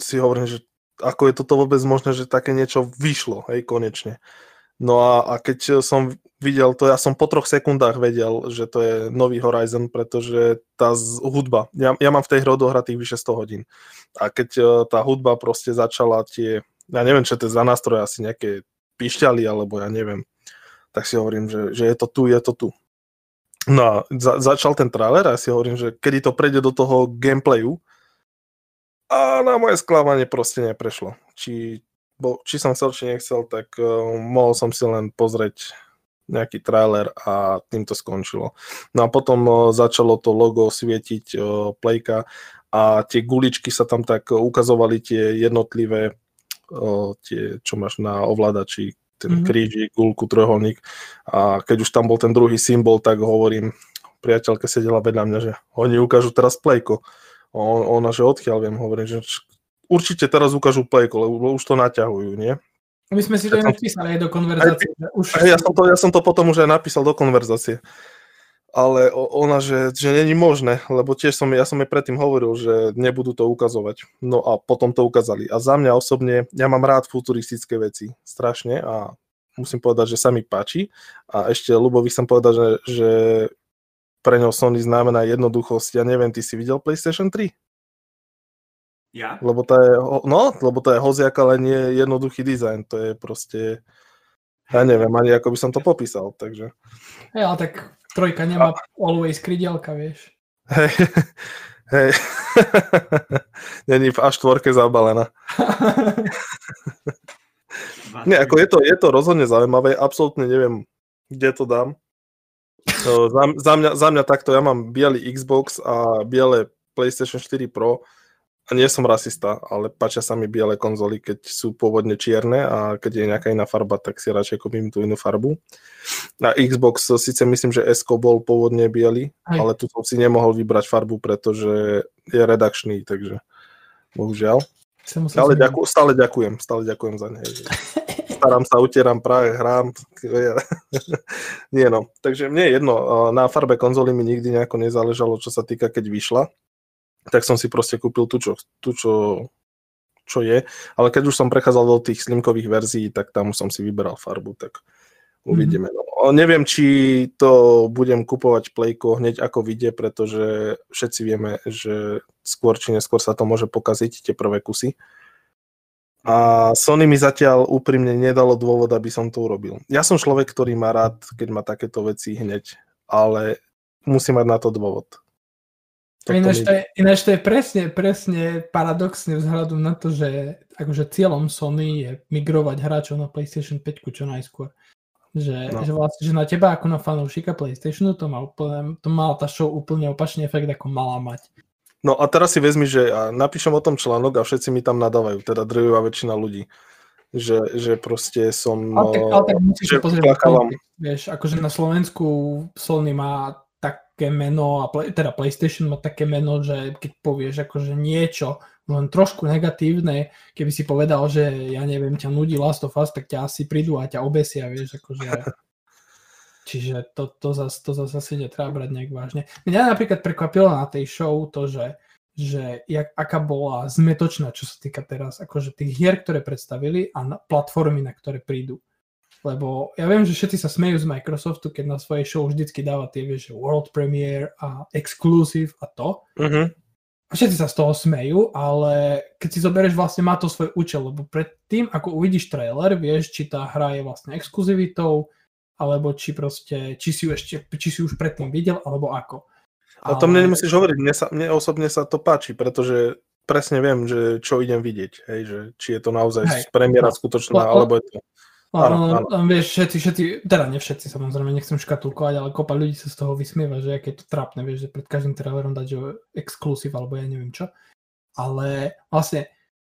si hovorím, že ako je toto vôbec možné, že také niečo vyšlo, hej, konečne. No a, a keď som videl to, ja som po troch sekundách vedel, že to je nový Horizon, pretože tá z, hudba, ja, ja mám v tej hre odohratých vyše 100 hodín. A keď uh, tá hudba proste začala tie, ja neviem, čo to je za nástroj, asi nejaké pišťaly, alebo ja neviem, tak si hovorím, že, že je to tu, je to tu. No a za, začal ten trailer a ja si hovorím, že kedy to prejde do toho gameplayu, a na moje sklamanie proste neprešlo. Či, bo, či som chcel, či nechcel, tak uh, mohol som si len pozrieť nejaký trailer a tým to skončilo. No a potom začalo to logo svietiť Playka a tie guličky sa tam tak ukazovali tie jednotlivé tie, čo máš na ovládači, ten mm-hmm. krížik, gulku, trojuholník a keď už tam bol ten druhý symbol, tak hovorím, priateľka sedela vedľa mňa, že oni ukážu teraz Playko. Ona, že odkiaľ viem, hovorím, že určite teraz ukážu playko, lebo už to naťahujú, nie? My sme si to ja napísali aj do konverzácie. Aj, už... ja, som to, ja som to potom už aj napísal do konverzácie. Ale ona, že, že není možné, lebo tiež som, ja som jej predtým hovoril, že nebudú to ukazovať. No a potom to ukázali. A za mňa osobne, ja mám rád futuristické veci, strašne a musím povedať, že sa mi páči. A ešte Lubovi chcem povedať, že, že pre ňo Sony znamená jednoduchosť. Ja neviem, ty si videl PlayStation 3? Ja? Lebo to je, no, lebo to je hoziak, ale nie jednoduchý dizajn. To je proste, ja neviem ani ako by som to popísal, takže. Hej, ale tak trojka nemá a... always krydielka, vieš. Hej, hej. Není v A4 zabalená. Nie, ako je to, je to rozhodne zaujímavé, absolútne neviem, kde to dám. za, za, mňa, za mňa takto, ja mám biely Xbox a biele PlayStation 4 Pro nie som rasista, ale páčia sa mi biele konzoly, keď sú pôvodne čierne a keď je nejaká iná farba, tak si radšej kúpim tú inú farbu. Na Xbox síce myslím, že S bol pôvodne biely, Aj. ale tu som si nemohol vybrať farbu, pretože je redakčný, takže bohužiaľ. Stále, ďaku, stále ďakujem, stále ďakujem za ne. Starám sa, utieram práve, hrám. Nie no, takže mne je jedno, na farbe konzoly mi nikdy nejako nezáležalo, čo sa týka, keď vyšla tak som si proste kúpil tu, čo, tu, čo, čo je. Ale keď už som prechádzal do tých slimkových verzií, tak tam som si vyberal farbu, tak uvidíme. Mm-hmm. No, neviem, či to budem kupovať Playko hneď ako vidie, pretože všetci vieme, že skôr či neskôr sa to môže pokaziť, tie prvé kusy. A Sony mi zatiaľ úprimne nedalo dôvod, aby som to urobil. Ja som človek, ktorý má rád, keď má takéto veci hneď, ale musí mať na to dôvod. Toto Ináč to, je, ináč to je presne, presne paradoxne vzhľadom na to, že akože cieľom Sony je migrovať hráčov na PlayStation 5 čo najskôr. Že, No. že vlastne, že na teba ako na fanúšika PlayStationu to, má úplne, to mala tá show úplne opačný efekt, ako mala mať. No a teraz si vezmi, že ja napíšem o tom článok a všetci mi tam nadávajú, teda drvivá väčšina ľudí. Že, že proste som... Ale tak, ale tak musíš že pozrieť, vieš, akože na Slovensku Sony má také meno, a play, teda PlayStation má také meno, že keď povieš akože niečo, len trošku negatívne, keby si povedal, že ja neviem, ťa nudí Last of Us, tak ťa asi prídu a ťa obesia, vieš, akože... Čiže to, to zase to zas asi netreba brať nejak vážne. Mňa napríklad prekvapilo na tej show to, že, že jak, aká bola zmetočná, čo sa týka teraz, akože tých hier, ktoré predstavili a na, platformy, na ktoré prídu. Lebo ja viem, že všetci sa smejú z Microsoftu, keď na svojej show vždycky dáva tie, vieš, World Premiere a Exclusive a to. Uh-huh. A všetci sa z toho smejú, ale keď si zoberieš, vlastne má to svoj účel, lebo predtým, ako uvidíš trailer, vieš, či tá hra je vlastne exkluzivitou, alebo či proste, či si ju ešte, či si už predtým videl, alebo ako. A to mne nemusíš hovoriť, mne, sa, mne osobne sa to páči, pretože presne viem, že čo idem vidieť, hej, že či je to naozaj Hej. premiéra No. skutočná, No, no. alebo je to... Áno, Áno. Vieš, všetci, všetci, teda nie všetci samozrejme, nechcem škatulkovať, ale kopa ľudí sa z toho vysmieva, že aké je to trápne, vieš, že pred každým trailerom dať, že exklusiv alebo ja neviem čo. Ale vlastne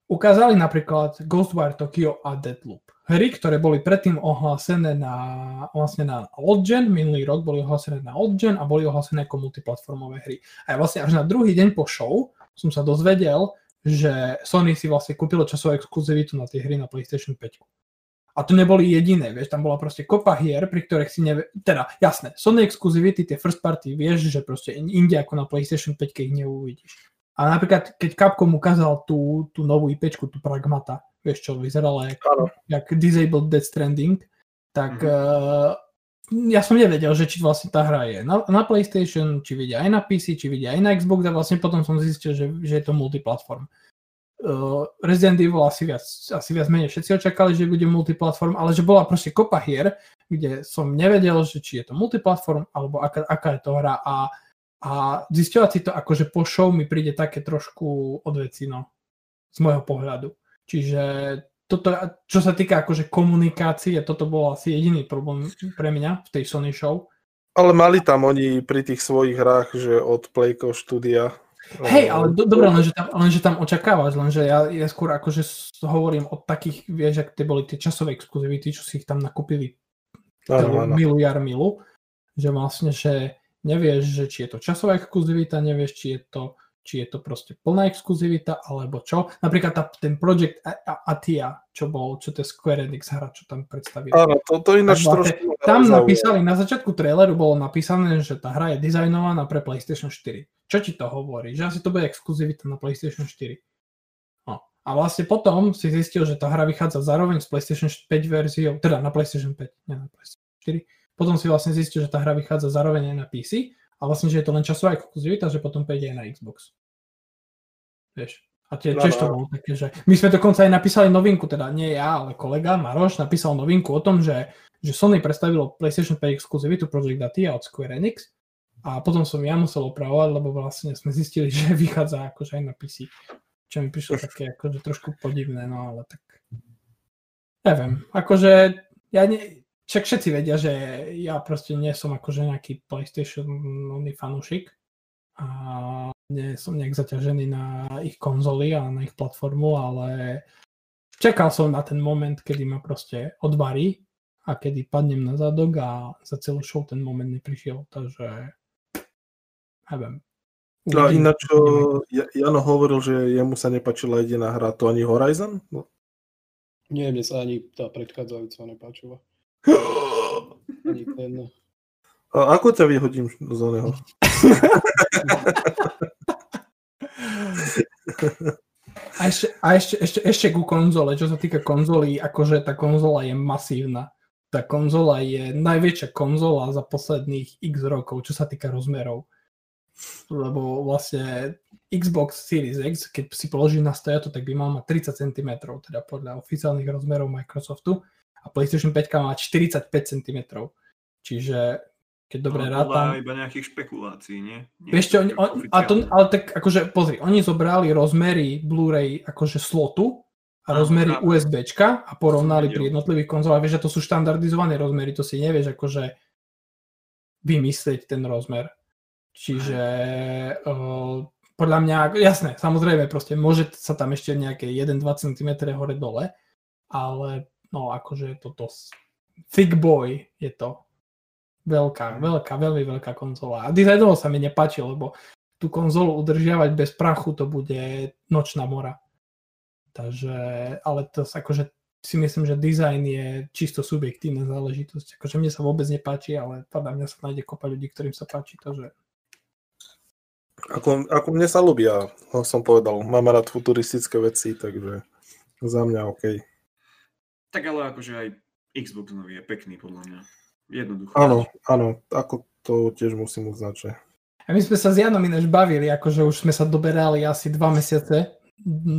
ukázali napríklad Ghostwire Tokyo a Deadloop. Hry, ktoré boli predtým ohlásené na, vlastne na old gen, minulý rok boli ohlásené na old gen a boli ohlásené ako multiplatformové hry. A ja vlastne až na druhý deň po show som sa dozvedel, že Sony si vlastne kúpilo časovú exkluzivitu na tie hry na PlayStation 5. A to neboli jediné, vieš, tam bola proste kopa hier, pri ktorých si nevie... Teda, jasné, Sony exkluzivity, tie first party, vieš, že proste inde ako na PlayStation 5 ich neuvidíš. A napríklad, keď Capcom ukázal tú, tú novú IPčku, tú Pragmata, vieš čo, vyzerala jak, Áno. jak Disabled Death Stranding, tak Mhm. uh, ja som nevedel, že či vlastne tá hra je na, na PlayStation, či vidia aj na PC, či vidia aj na Xbox a vlastne potom som zistil, že, že je to multiplatform. Uh, Resident Evil asi viac, asi viac menej všetci očakali, že bude multiplatform, ale že bola proste kopa hier, kde som nevedel, že či je to multiplatform, alebo aká, aká je to hra a, a zisťovať si to akože po show mi príde také trošku odveci, no, z môjho pohľadu. Čiže toto, čo sa týka akože komunikácie, toto bol asi jediný problém pre mňa v tej Sony show. Ale mali tam oni pri tých svojich hrách, že od Playko štúdia. Hej, ale do, dobre, lenže tam, lenže tam očakávaš, lenže ja, ja skôr akože hovorím o takých, vieš, ak tie boli tie časové exkluzivity, čo si ich tam nakúpili Áno, áno. milu jar milu, že vlastne, že nevieš, že či je to časová exkluzivita, nevieš, či je to, či je to proste plná exkluzivita, alebo čo. Napríklad tá, ten Project Atia, čo bol, čo to je Square Enix hra, čo tam predstavili. Áno, to, to ináč Tak trošku... ma Tam napísali, na začiatku traileru bolo napísané, že tá hra je dizajnovaná pre PlayStation 4. Čo ti to hovorí? Že asi to bude exkluzivita na PlayStation 4. No. A vlastne potom si zistil, že tá hra vychádza zároveň s PlayStation 5 verziou, teda na PlayStation 5, nie na PlayStation 4. Potom si vlastne zistil, že tá hra vychádza zároveň aj na PC a vlastne, že je to len časová exkluzivita, že potom prejde aj na Xbox. Vieš. A tie, No, tiež to no. bolo také, že my sme dokonca aj napísali novinku, teda nie ja, ale kolega Maroš napísal novinku o tom, že, že Sony predstavilo PlayStation 5 exkluzivitu Project Atia od Square Enix a potom som ja musel opravovať, lebo vlastne sme zistili, že vychádza akože aj na PC. Čo mi prišlo také akože trošku podivné, no ale tak neviem, akože ja ne, však všetci vedia, že ja proste nie som akože nejaký PlayStation fanúšik a nie som nejak zaťažený na ich konzoly a na ich platformu, ale čakal som na ten moment, kedy ma proste odvarí a kedy padnem na zadok a za celú show ten moment neprišiel, takže neviem. No, Uvidím, ináč. Ja- Jano hovoril, že jemu sa nepačila jediná hra, to ani Horizon? No. Nie, mne sa ani tá predchádzajúca nepáčila. Ani ten. A ako ťa vyhodím z oného? A ešte, a ešte, ešte, ešte ku konzole, čo sa týka konzoly, akože tá konzola je masívna. Tá konzola je najväčšia konzola za posledných x rokov, čo sa týka rozmerov. Lebo vlastne Xbox Series X, keď si položí na stojato, tak by mal mať 30 cm, teda podľa oficiálnych rozmerov Microsoftu a PlayStation 5 má mať 45 cm. Čiže keď dobre Ale rátam. iba nejakých špekulácií, nie? nie Vieš čo, oni, on, a to, ale tak akože, pozri, oni zobrali rozmery Blu-ray akože slotu a rozmery. USBčka a porovnali pri jednotlivých konzolách. Vieš, že to sú štandardizované rozmery, to si nevieš akože vymyslieť ten rozmer. Čiže uh, podľa mňa, jasné, samozrejme, proste môže sa tam ešte nejaké 1-2 cm hore dole, ale no akože je to dosť thick boy je to. Veľká, veľká, veľmi veľká konzola. A dizajnovo sa mi nepáči, lebo tú konzolu udržiavať bez prachu to bude nočná mora. Takže, ale to akože si myslím, že dizajn je čisto subjektívna záležitosť. Akože mne sa vôbec nepáči, ale podľa mňa sa nájde kopa ľudí, ktorým sa páči to, že Ako, ako mne sa no, som povedal, mám rád futuristické veci, takže za mňa OK. Tak ale akože aj Xbox nový je pekný podľa mňa. Jednoducho. Áno, áno, ako to tiež musím uznať, že A my sme sa s Janom ináč bavili, akože už sme sa doberali asi dva mesiace,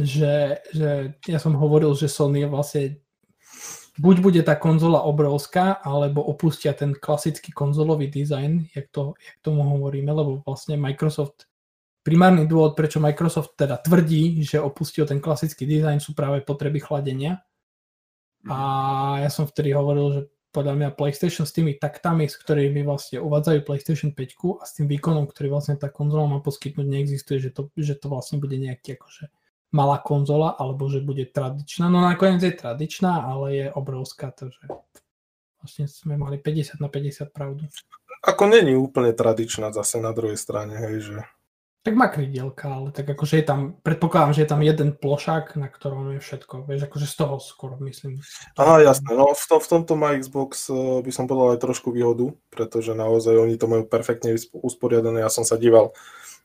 že, že ja som hovoril, že Sony je vlastne buď bude tá konzola obrovská, alebo opustia ten klasický konzolový dizajn, jak, to, jak tomu hovoríme, lebo vlastne Microsoft, primárny dôvod, prečo Microsoft teda tvrdí, že opustil ten klasický dizajn, sú práve potreby chladenia. A ja som vtedy hovoril, že podľa mňa PlayStation s tými taktami, s ktorými vlastne uvádzajú PlayStation 5 a s tým výkonom, ktorý vlastne tá konzola má poskytnúť, neexistuje, že to, že to vlastne bude nejaký akože malá konzola, alebo že bude tradičná. No nakoniec je tradičná, ale je obrovská, takže vlastne sme mali 50 na 50 pravdu. ako není úplne tradičná zase na druhej strane, hej, že Tak má krydielka, ale tak akože je tam, predpokladám, že je tam jeden plošák, na ktorom je všetko. Vieš, akože z toho skoro myslím. Aha, jasné. No v, to, v tomto má Xbox eh, by som povedal aj trošku výhodu, pretože naozaj oni to majú perfektne usporiadané. Ja som sa díval,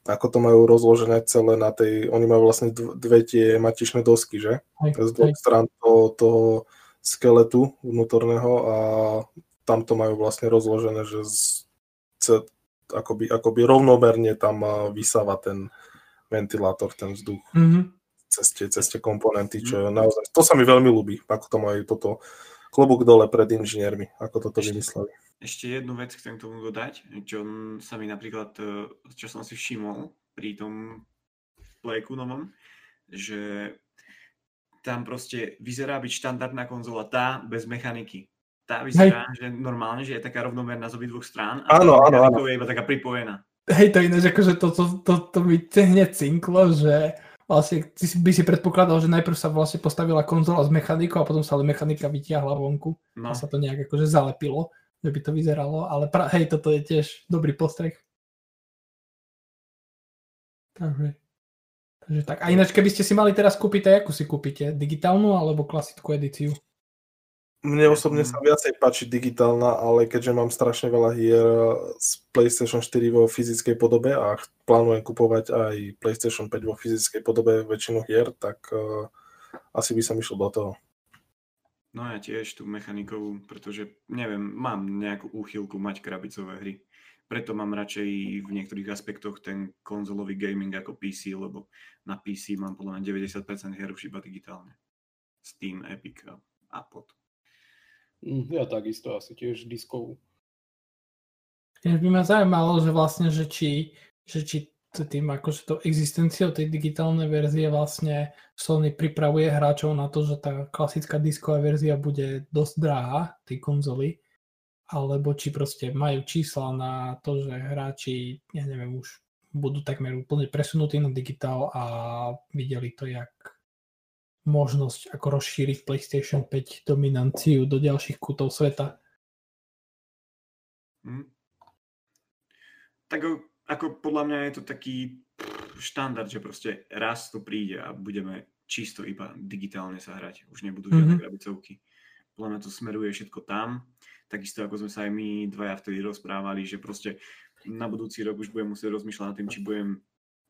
ako to majú rozložené celé na tej, oni majú vlastne dv- dve tie matičné dosky, že? Hej, Z dvoch strán toho, toho skeletu vnútorného a tam to majú vlastne rozložené, že z, akoby, akoby rovnomerne tam vysáva ten ventilátor, ten vzduch Mhm. cez tie, cez tie komponenty, čo je naozaj, to sa mi veľmi ľúbi, ako to majú toto klobúk dole pred inžiniermi, ako toto vymysleli. Ešte jednu vec chcem tomu dodať, čo sa mi napríklad, e, čo som si všimol pri tom Playku novom, že tam proste vyzerá byť štandardná konzola tá bez mechaniky. Tá vyzerá, že normálne, že je taká rovnomerná z obidvoch strán a Áno, áno, mechanikou je iba taká pripojená. Hej, to ináč, akože to, to, to, to mi hneď cinklo, že vlastne ty by si predpokladal, že najprv sa vlastne postavila konzola s mechanikou a potom sa ale mechanika vytiahla vonku No, a sa to nejak akože zalepilo, že by to vyzeralo, ale pra, hej, toto je tiež dobrý postreh. Takže, takže tak. A ináč, keby ste si mali teraz kúpiť, akú si kúpite? Digitálnu alebo klasickú edíciu? Mne osobne sa viacej páči digitálna, ale keďže mám strašne veľa hier z PlayStation 4 vo fyzickej podobe a plánujem kupovať aj PlayStation 5 vo fyzickej podobe väčšinu hier, tak uh, asi by som išiel do toho. no ja tiež tú mechanikovú, pretože neviem, mám nejakú úchylku mať krabicové hry. Preto mám radšej v niektorých aspektoch ten konzolový gaming ako PC, lebo na PC mám podľa mňa 90% hier už iba digitálne. Steam, Epic a, a Ja takisto asi tiež diskovú. Ináč by ma zaujímalo, že vlastne, že či, že či tým akože to existenciou tej digitálnej verzie vlastne Sony pripravuje hráčov na to, že tá klasická disková verzia bude dosť drahá, tej konzoly, alebo či proste majú čísla na to, že hráči, ja neviem, už budú takmer úplne presunutí na digitál a videli to jak možnosť ako rozšíriť PlayStation 5 dominanciu do ďalších kútov sveta. Hm. Tak ako podľa mňa je to taký štandard, že proste raz to príde a budeme čisto iba digitálne sa hrať. Už nebudú žiadne Mhm. krabicovky. Podľa mňa to smeruje všetko tam. Takisto ako sme sa aj my dvaja vtedy rozprávali, že proste na budúci rok už budem musieť rozmýšľať nad tým, či budem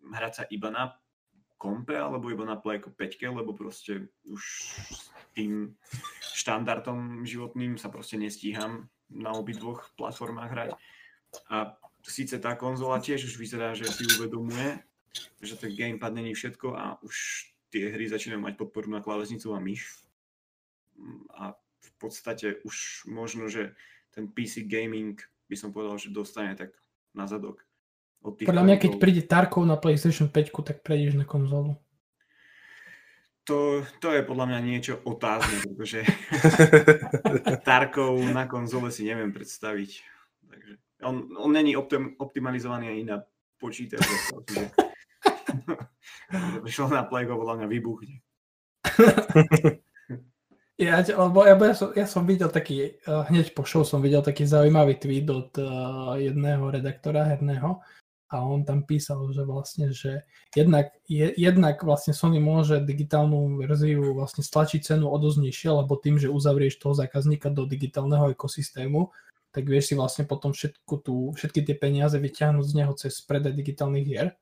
hrať sa iba na kompe alebo iba na Playko 5, lebo proste už s tým štandardom životným sa proste nestíham na obidvoch platformách hrať. A síce tá konzola tiež už vyzerá, že si uvedomuje, že ten gamepad není všetko a už tie hry začínajú mať podporu na klávesnicu a myš. A v podstate už možno, že ten PC gaming by som povedal, že dostane tak na zadok. Podľa mňa, keď príde Tarkov na PlayStation 5, tak prejdeš na konzolu. To, to je podľa mňa niečo otázne, pretože Tarkov na konzole si neviem predstaviť. Takže on, on není optim, optimalizovaný ani na počítač. Prišiel na Playgo, podľa mňa vybuchne. Ja, lebo ja, ja, som, ja som videl taký, uh, hneď po show som videl taký zaujímavý tweet od uh, jedného redaktora herného a on tam písal, že vlastne, že jednak, je, jednak vlastne Sony môže digitálnu verziu vlastne stlačiť cenu o dosť nižšie, lebo tým, že uzavrieš toho zákazníka do digitálneho ekosystému, tak vieš si vlastne potom všetku tú, všetky tie peniaze vyťahnuť z neho cez predaj digitálnych hier,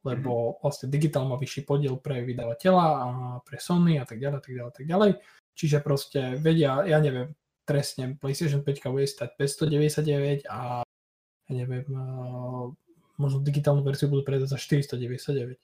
lebo mhm. vlastne digitál má vyšší podiel pre vydavateľa a pre Sony a tak ďalej, tak ďalej, tak ďalej. Čiže proste vedia, ja neviem, trestne PlayStation 5 bude stať 599 a ja neviem, možno digitálnu verziu budú predať za 499.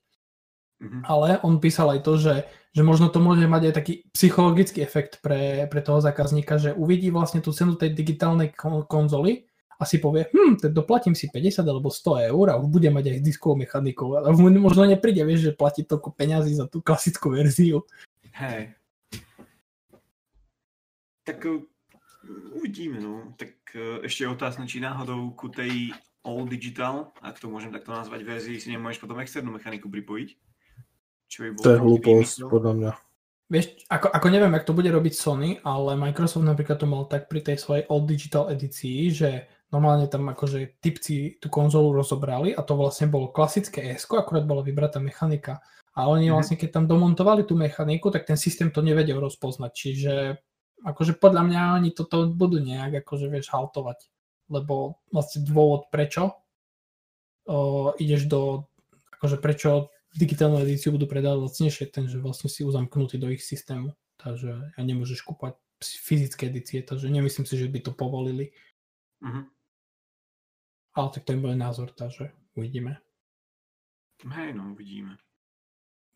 Mm-hmm. Ale on písal aj to, že, že možno to môže mať aj taký psychologický efekt pre, pre toho zákazníka, že uvidí vlastne tú cenu tej digitálnej kon- konzoly a si povie, hm, tak doplatím si 50 alebo 100 eur a už bude mať aj s diskovou mechanikou. A možno nepríde, vieš, že platí toľko peňazí za tú klasickú verziu. Hej, tak uh, uvidíme, no. Tak uh, ešte je otázne, či náhodou ku tej All Digital, ak to môžem takto nazvať, verzii si nemôžeš potom externú mechaniku pripojiť. Čo by bolo to je hlúposť, podľa mňa. Vieš, ako, ako neviem, ak to bude robiť Sony, ale Microsoft napríklad to mal tak pri tej svojej All Digital edícii, že normálne tam akože typci tú konzolu rozobrali a to vlastne bolo klasické ESCO, akorát bola vybratá mechanika. A oni mm-hmm. vlastne, keď tam domontovali tú mechaniku, tak ten systém to nevedel rozpoznať. Čiže akože podľa mňa oni toto budú nejak akože vieš haltovať, lebo vlastne dôvod prečo o, ideš do, akože prečo digitálnu edíciu budú predávať lacnejšie, ten, že vlastne si uzamknutý do ich systému, takže ja nemôžeš kúpať fyzické edície, takže nemyslím si, že by to povolili. Uh-huh. Ale tak to je môj názor, takže uvidíme. Hej, no, uvidíme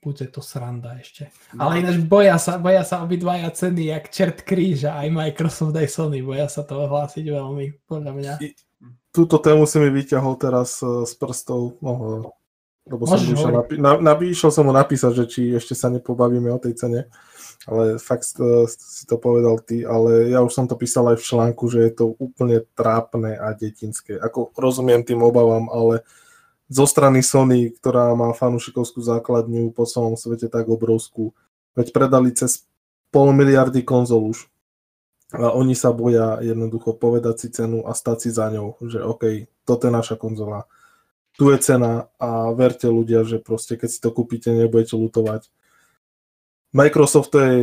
bude to sranda ešte. No. Ale ináč boja sa, boja sa obidvaja ceny, jak čert kríža, aj Microsoft, aj Sony, boja sa to ohlásiť veľmi, podľa mňa. I, túto tému si mi vyťahol teraz uh, z prstov, no, lebo som išiel, napi- na, na, išiel som mu napísať, že či ešte sa nepobavíme o tej cene, ale fakt uh, si to povedal ty, ale ja už som to písal aj v článku, že je to úplne trápne a detinské. Ako rozumiem tým obavám, ale zo strany Sony, ktorá má fanúšikovskú základňu po celom svete tak obrovskú. Veď predali cez pol miliardy konzol už. A oni sa boja jednoducho povedať si cenu a stať si za ňou, že OK, toto je naša konzola. Tu je cena a verte ľudia, že proste keď si to kúpite, nebudete lutovať. Microsoft to je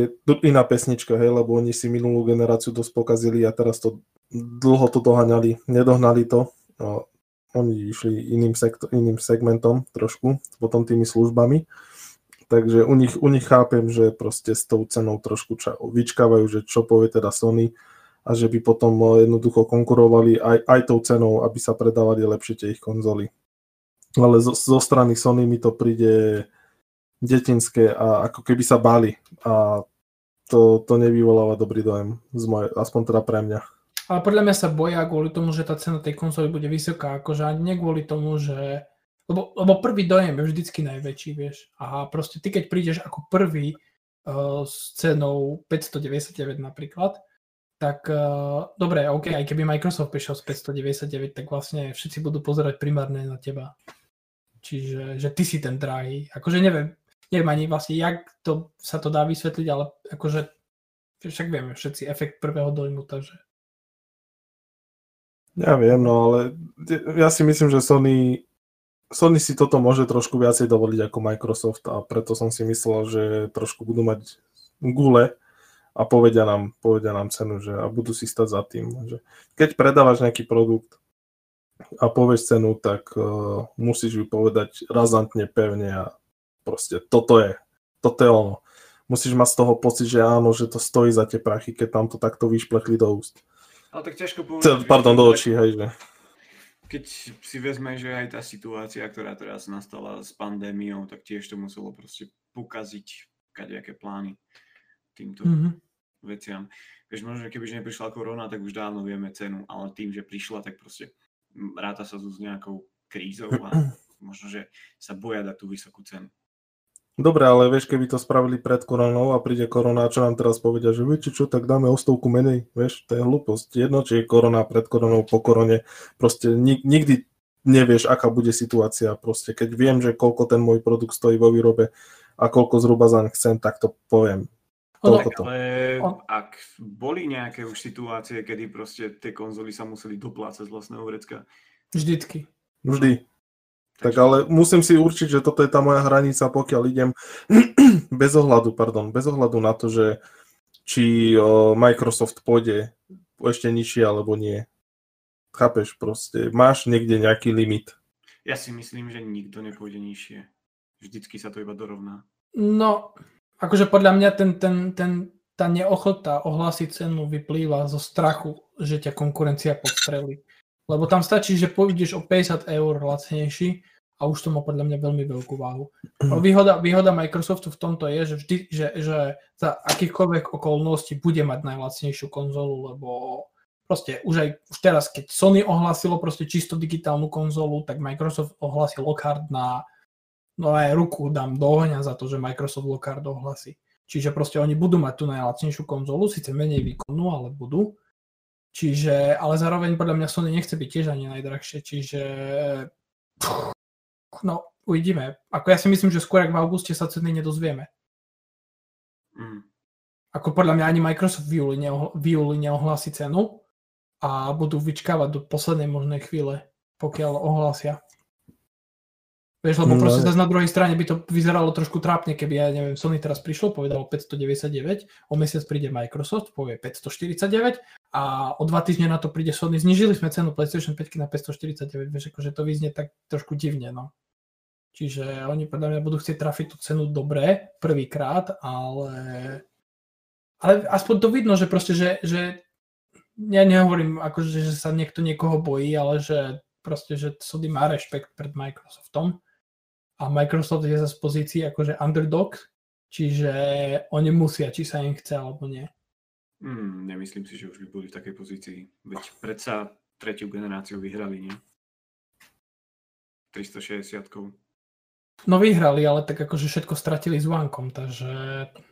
iná pesnička, hej, lebo oni si minulú generáciu dosť pokazili a teraz to dlho to dohaňali, nedohnali to. No, oni išli iným, sektor, iným segmentom trošku, potom tými službami. Takže u nich, u nich chápem, že proste s tou cenou trošku ča, vyčkávajú, že čo povie teda Sony a že by potom jednoducho konkurovali aj, aj tou cenou, aby sa predávali lepšie tie ich konzoly. Ale zo, zo strany Sony mi to príde detinské a ako keby sa báli a to, to nevyvoláva dobrý dojem, z moje, aspoň teda pre mňa. Ale podľa mňa sa boja kvôli tomu, že tá cena tej konzoly bude vysoká, akože ani nie kvôli tomu, že... Lebo, lebo prvý dojem je vždycky najväčší, vieš. A proste ty, keď prídeš ako prvý uh, s cenou 599 napríklad, tak uh, dobre, OK, aj keby Microsoft prišiel s 599, tak vlastne všetci budú pozerať primárne na teba. Čiže že ty si ten drahý. Akože neviem, neviem ani vlastne, jak to, sa to dá vysvetliť, ale akože však vieme všetci efekt prvého dojmu, takže ja viem, no ale ja si myslím, že Sony, Sony si toto môže trošku viacej dovoliť ako Microsoft a preto som si myslel, že trošku budú mať gule a povedia nám, povedia nám cenu, že a budú si stať za tým. Že keď predávaš nejaký produkt a povieš cenu, tak uh, musíš ju povedať razantne, pevne a proste toto je, toto je ono. Musíš mať z toho pocit, že áno, že to stojí za tie prachy, keď tam to takto vyšplechli do úst. Ale tak ťažko povedať. Pardon, do očí, hej, že. Keď si vezme, že aj tá situácia, ktorá teraz nastala s pandémiou, tak tiež to muselo proste pokaziť kadejaké plány týmto mm-hmm. veciam. Vieš, možno, že kebyže neprišla korona, tak už dávno vieme cenu, ale tým, že prišla, tak proste ráta sa tu s nejakou krízou a možno, že sa boja dať tú vysokú cenu. Dobre, ale vieš, keby to spravili pred koronou a príde korona, čo nám teraz povedia, že viete čo, tak dáme o stovku menej, vieš, to je hlúposť. Jedno, či je korona, pred koronou, po korone, proste nik- nikdy nevieš, aká bude situácia. Proste keď viem, že koľko ten môj produkt stojí vo výrobe a koľko zhruba zaň chcem, tak to poviem. To. Ale ak boli nejaké už situácie, kedy proste tie konzoly sa museli doplácať z vlastného vrecka? Vždycky. Vždy. Tak ale musím si určiť, že toto je tá moja hranica, pokiaľ idem bez ohľadu, pardon, bez ohľadu na to, že či Microsoft pôjde ešte nižšie alebo nie. Chápeš proste, máš niekde nejaký limit. Ja si myslím, že nikto nepôjde nižšie. Vždycky sa to iba dorovná. No, akože podľa mňa ten, ten, ten, tá neochota ohlásiť cenu vyplýva zo strachu, že ťa konkurencia podstrelí. Lebo tam stačí, že pôjdeš o 50 eur lacnejší a už to má podľa mňa veľmi veľkú váhu. Mhm. Výhoda, výhoda Microsoftu v tomto je, že, vždy, že, že za akýchkoľvek okolností bude mať najlacnejšiu konzolu, lebo proste už aj už teraz, keď Sony ohlásilo proste čisto digitálnu konzolu, tak Microsoft ohlásil Lockhart na no aj ruku dám do ohňa za to, že Microsoft Lockhart ohlasí. Čiže proste oni budú mať tú najlacnejšiu konzolu, síce menej výkonnú, ale budú. Čiže, ale zároveň podľa mňa Sony nechce byť tiež ani najdrahšie, čiže no, uvidíme. Ako ja si myslím, že skôr ak v auguste sa ceny nedozvieme. Mm. Ako podľa mňa ani Microsoft v júli, neohl- v júli neohlási cenu a budú vyčkávať do poslednej možnej chvíle, pokiaľ ohlásia. Vieš, lebo no. proste zase na druhej strane by to vyzeralo trošku trápne, keby, ja neviem, Sony teraz prišlo, povedalo 599, o mesiac príde Microsoft, povie 549 a o dva týždne na to príde Sony, znižili sme cenu PlayStation 5 na 549, vieš, akože to vyznie tak trošku divne, no. Čiže oni podľa mňa budú chcieť trafiť tú cenu dobre prvýkrát, ale, ale aspoň to vidno, že proste, že, že ja nehovorím, akože, že sa niekto niekoho bojí, ale že proste, že Sony má rešpekt pred Microsoftom a Microsoft je zase z pozícii akože underdog, čiže oni musia, či sa im chce alebo nie. Hmm, nemyslím si, že už by boli v takej pozícii. Veď predsa tretiu generáciu vyhrali, nie? 360 No vyhrali, ale tak akože všetko stratili s Vankom, takže...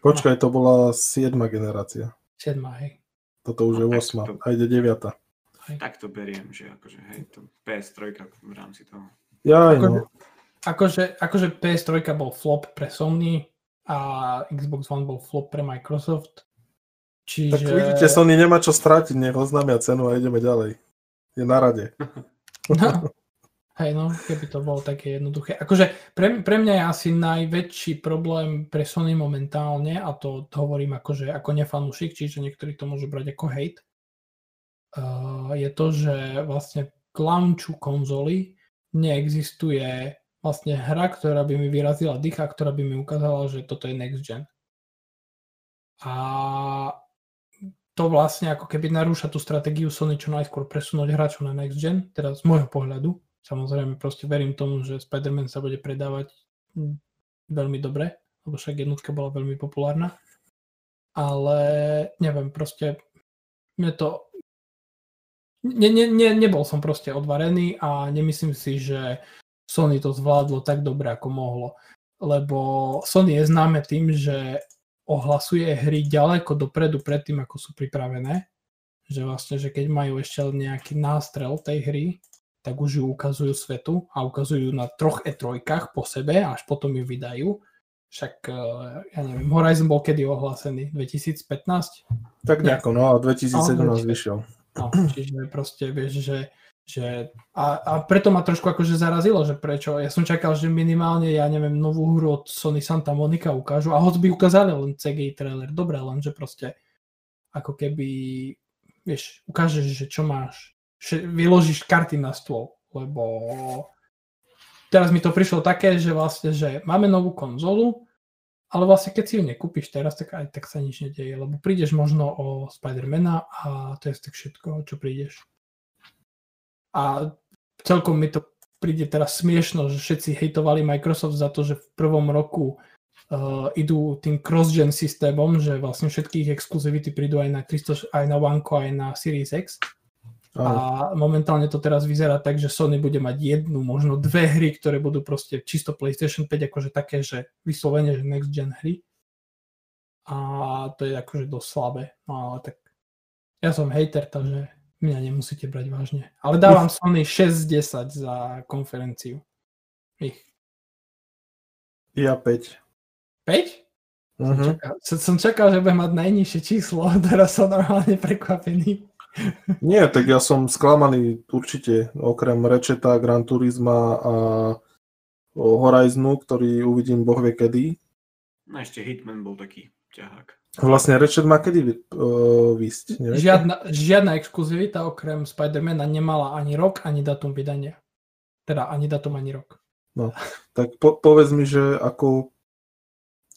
Počkaj, to bola 7 generácia. 7, hej. Toto už no, je 8, to... a ide 9. Hej. Tak to beriem, že akože hej, to PS3 v rámci toho. Ja, akože, no akože, akože PS3 bol flop pre Sony a Xbox One bol flop pre Microsoft. Čiže... Tak vidíte, Sony nemá čo strátiť, nech oznámia cenu a ideme ďalej. Je na rade. No. Hej no, keby to bolo také jednoduché. Akože pre, pre mňa je asi najväčší problém pre Sony momentálne, a to, to hovorím akože ako nefanúšik, čiže niektorí to môžu brať ako hate, uh, je to, že vlastne k launchu konzoly neexistuje vlastne hra, ktorá by mi vyrazila dýcha, ktorá by mi ukázala, že toto je next gen. A to vlastne ako keby narúša tú stratégiu Sony čo najskôr presunúť hráčov na next gen, teda z môjho pohľadu. Samozrejme, proste verím tomu, že Spider-Man sa bude predávať hm, veľmi dobre, lebo však jednotka bola veľmi populárna. Ale neviem, proste mne to... Ne, ne, ne, nebol som proste odvarený a nemyslím si, že Sony to zvládlo tak dobre, ako mohlo. Lebo Sony je známe tým, že ohlasuje hry ďaleko dopredu pred tým, ako sú pripravené. Že vlastne, že keď majú ešte nejaký nástrel tej hry, tak už ju ukazujú svetu a ukazujú na troch E3 po sebe a až potom ju vydajú. Však, eh, ja neviem, Horizon bol kedy ohlásený? 2015? Tak nejako, no a 2017 no, vyšiel. No, čiže proste vieš, že že, a, a preto ma trošku akože zarazilo, že prečo. Ja som čakal, že minimálne, ja neviem, novú hru od Sony Santa Monica ukážu a hoď by ukázali len CGI trailer. Dobre, lenže proste ako keby, vieš, ukážeš, že čo máš. Vyložíš karty na stôl, lebo teraz mi to prišlo také, že vlastne, že máme novú konzolu, ale vlastne keď si ju nekúpiš teraz, tak aj tak sa nič nedeje, lebo prídeš možno o Spidermana a to je tak všetko, čo prídeš. A celkom mi to príde teraz smiešno, že všetci hejtovali Microsoft za to, že v prvom roku uh, idú tým cross-gen systémom, že vlastne všetky ich exkluzivity prídu aj na 300, aj na One, aj na Series X. A momentálne to teraz vyzerá tak, že Sony bude mať jednu, možno dve hry, ktoré budú proste čisto PlayStation 5, akože také, že vyslovene, že next gen hry. A to je akože dosť slabé. No ale tak ja som hater, takže mňa nemusíte brať vážne. Ale dávam Sony 6-10 za konferenciu. Ich. Ja 5. 5? Uh-huh. Som, Mhm. čakal, som čakal, že budem mať najnižšie číslo, teraz som normálne prekvapený. Nie, tak ja som sklamaný určite, okrem Rečeta, Gran Turisma a Horizonu, ktorý uvidím boh vie kedy. No ešte Hitman bol taký ťahák. Vlastne Ratchet má kedy uh, neviete? Žiadna, žiadna exkluzivita okrem Spidermana nemala ani rok, ani datum vydania. Teda ani datum, ani rok. Tak po, povedz mi, že ako...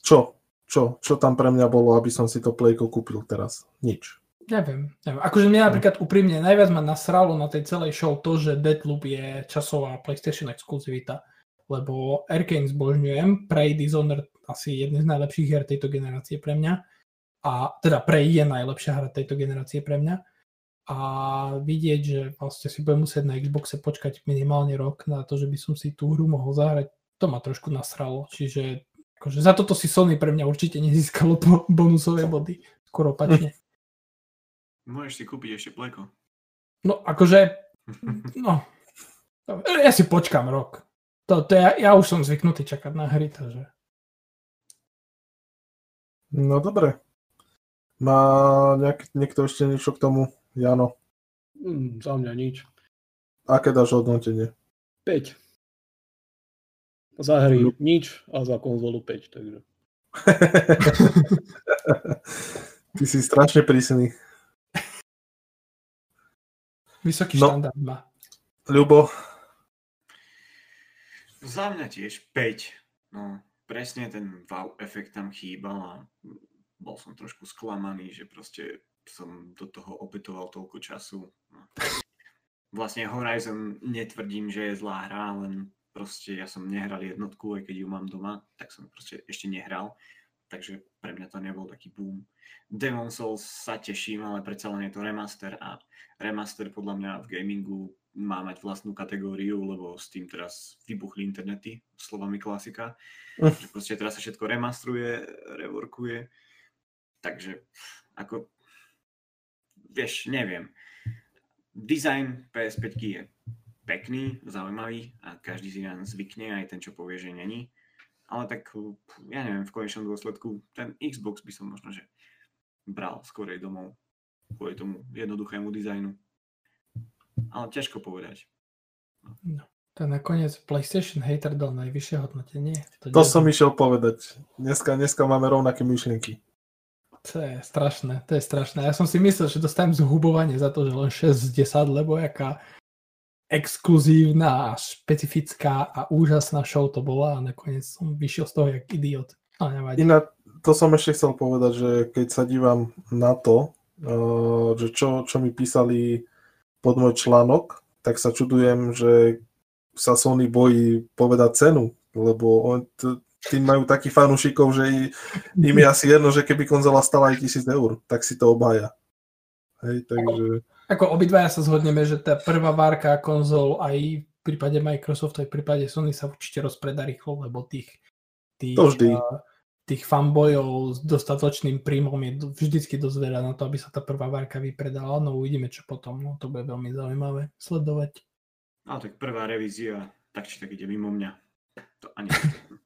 Čo? Čo? Čo tam pre mňa bolo, aby som si to Playko kúpil teraz? Nič. Neviem, neviem. Akože mňa napríklad úprimne najviac ma nasralo na tej celej show to, že Deathloop je časová PlayStation exkluzivita. Lebo Arkane zbožňujem, Prey Dishonored asi jeden z najlepších hier tejto generácie pre mňa. A teda Prey je najlepšia hra tejto generácie pre mňa. A vidieť, že vlastne si budem musieť na Xboxe počkať minimálne rok na to, že by som si tú hru mohol zahrať, to ma trošku nasralo. Čiže akože za toto si Sony pre mňa určite nezískalo bo- bonusové body. Skoro opačne. Môžeš si kúpiť ešte pleko. No akože, no, ja si počkám rok. To, to ja, ja už som zvyknutý čakať na hry, takže... No dobre. Má nejak, niekto ešte niečo k tomu? Jano, Mm, za mňa nič. aké dáš hodnotenie? 5. Za hry nič a za konzolu 5, takže. Ty si strašne prísny. Vysoký No. štandard má. Ľubo, Za mňa tiež 5. No, presne ten wow efekt tam chýbal a bol som trošku sklamaný, že proste som do toho opetoval toľko času. No. Vlastne Horizon netvrdím, že je zlá hra, len proste ja som nehral jednotku, aj keď ju mám doma, tak som proste ešte nehral. Takže pre mňa to nebol taký boom. Demon Souls sa teším, ale predsa len je to remaster a remaster podľa mňa v gamingu má mať vlastnú kategóriu, lebo s tým teraz vybuchli internety, slovami klasika. Mm. Že proste teraz sa všetko remastruje, reworkuje. Takže ako, vieš, neviem. Design PS5 je pekný, zaujímavý a každý si len zvykne, aj ten, čo povie, že není. Ale tak, ja neviem, v konečnom dôsledku ten Xbox by som možno, že bral skorej domov kvôli tomu jednoduchému dizajnu. Ale ťažko povedať. To nakoniec PlayStation hater dal najvyššie hodnotenie. to nie- som išiel povedať. Dneska, dneska máme rovnaké myšlienky. To je strašné, to je strašné. Ja som si myslel, že dostanem zhubovanie za to, že len 6 z 10, lebo jaká exkluzívna a špecifická a úžasná show to bola a nakoniec som vyšiel z toho jak idiot. Ale nevadí. Inak, to som ešte chcel povedať, že keď sa dívam na to, uh, že čo, čo mi písali pod môj článok, tak sa čudujem, že sa Sony bojí povedať cenu, lebo on, t- tým majú takých fanúšikov, že i- im je asi jedno, že keby konzola stala aj tisíc eur, tak si to obhaja. Hej, takže... Ako obidvaja sa zhodneme, že tá prvá várka konzol aj v prípade Microsoftu, aj v prípade Sony sa určite rozpreda rýchlo, lebo tých, tých, To vždy. eh, tých fanbojov s dostatočným príjmom je vždycky dosť veľa na to, aby sa tá prvá várka vypredala. No uvidíme, čo potom. No, to bude veľmi zaujímavé sledovať. Ale tak prvá revízia, tak či tak ide mimo mňa. To ani...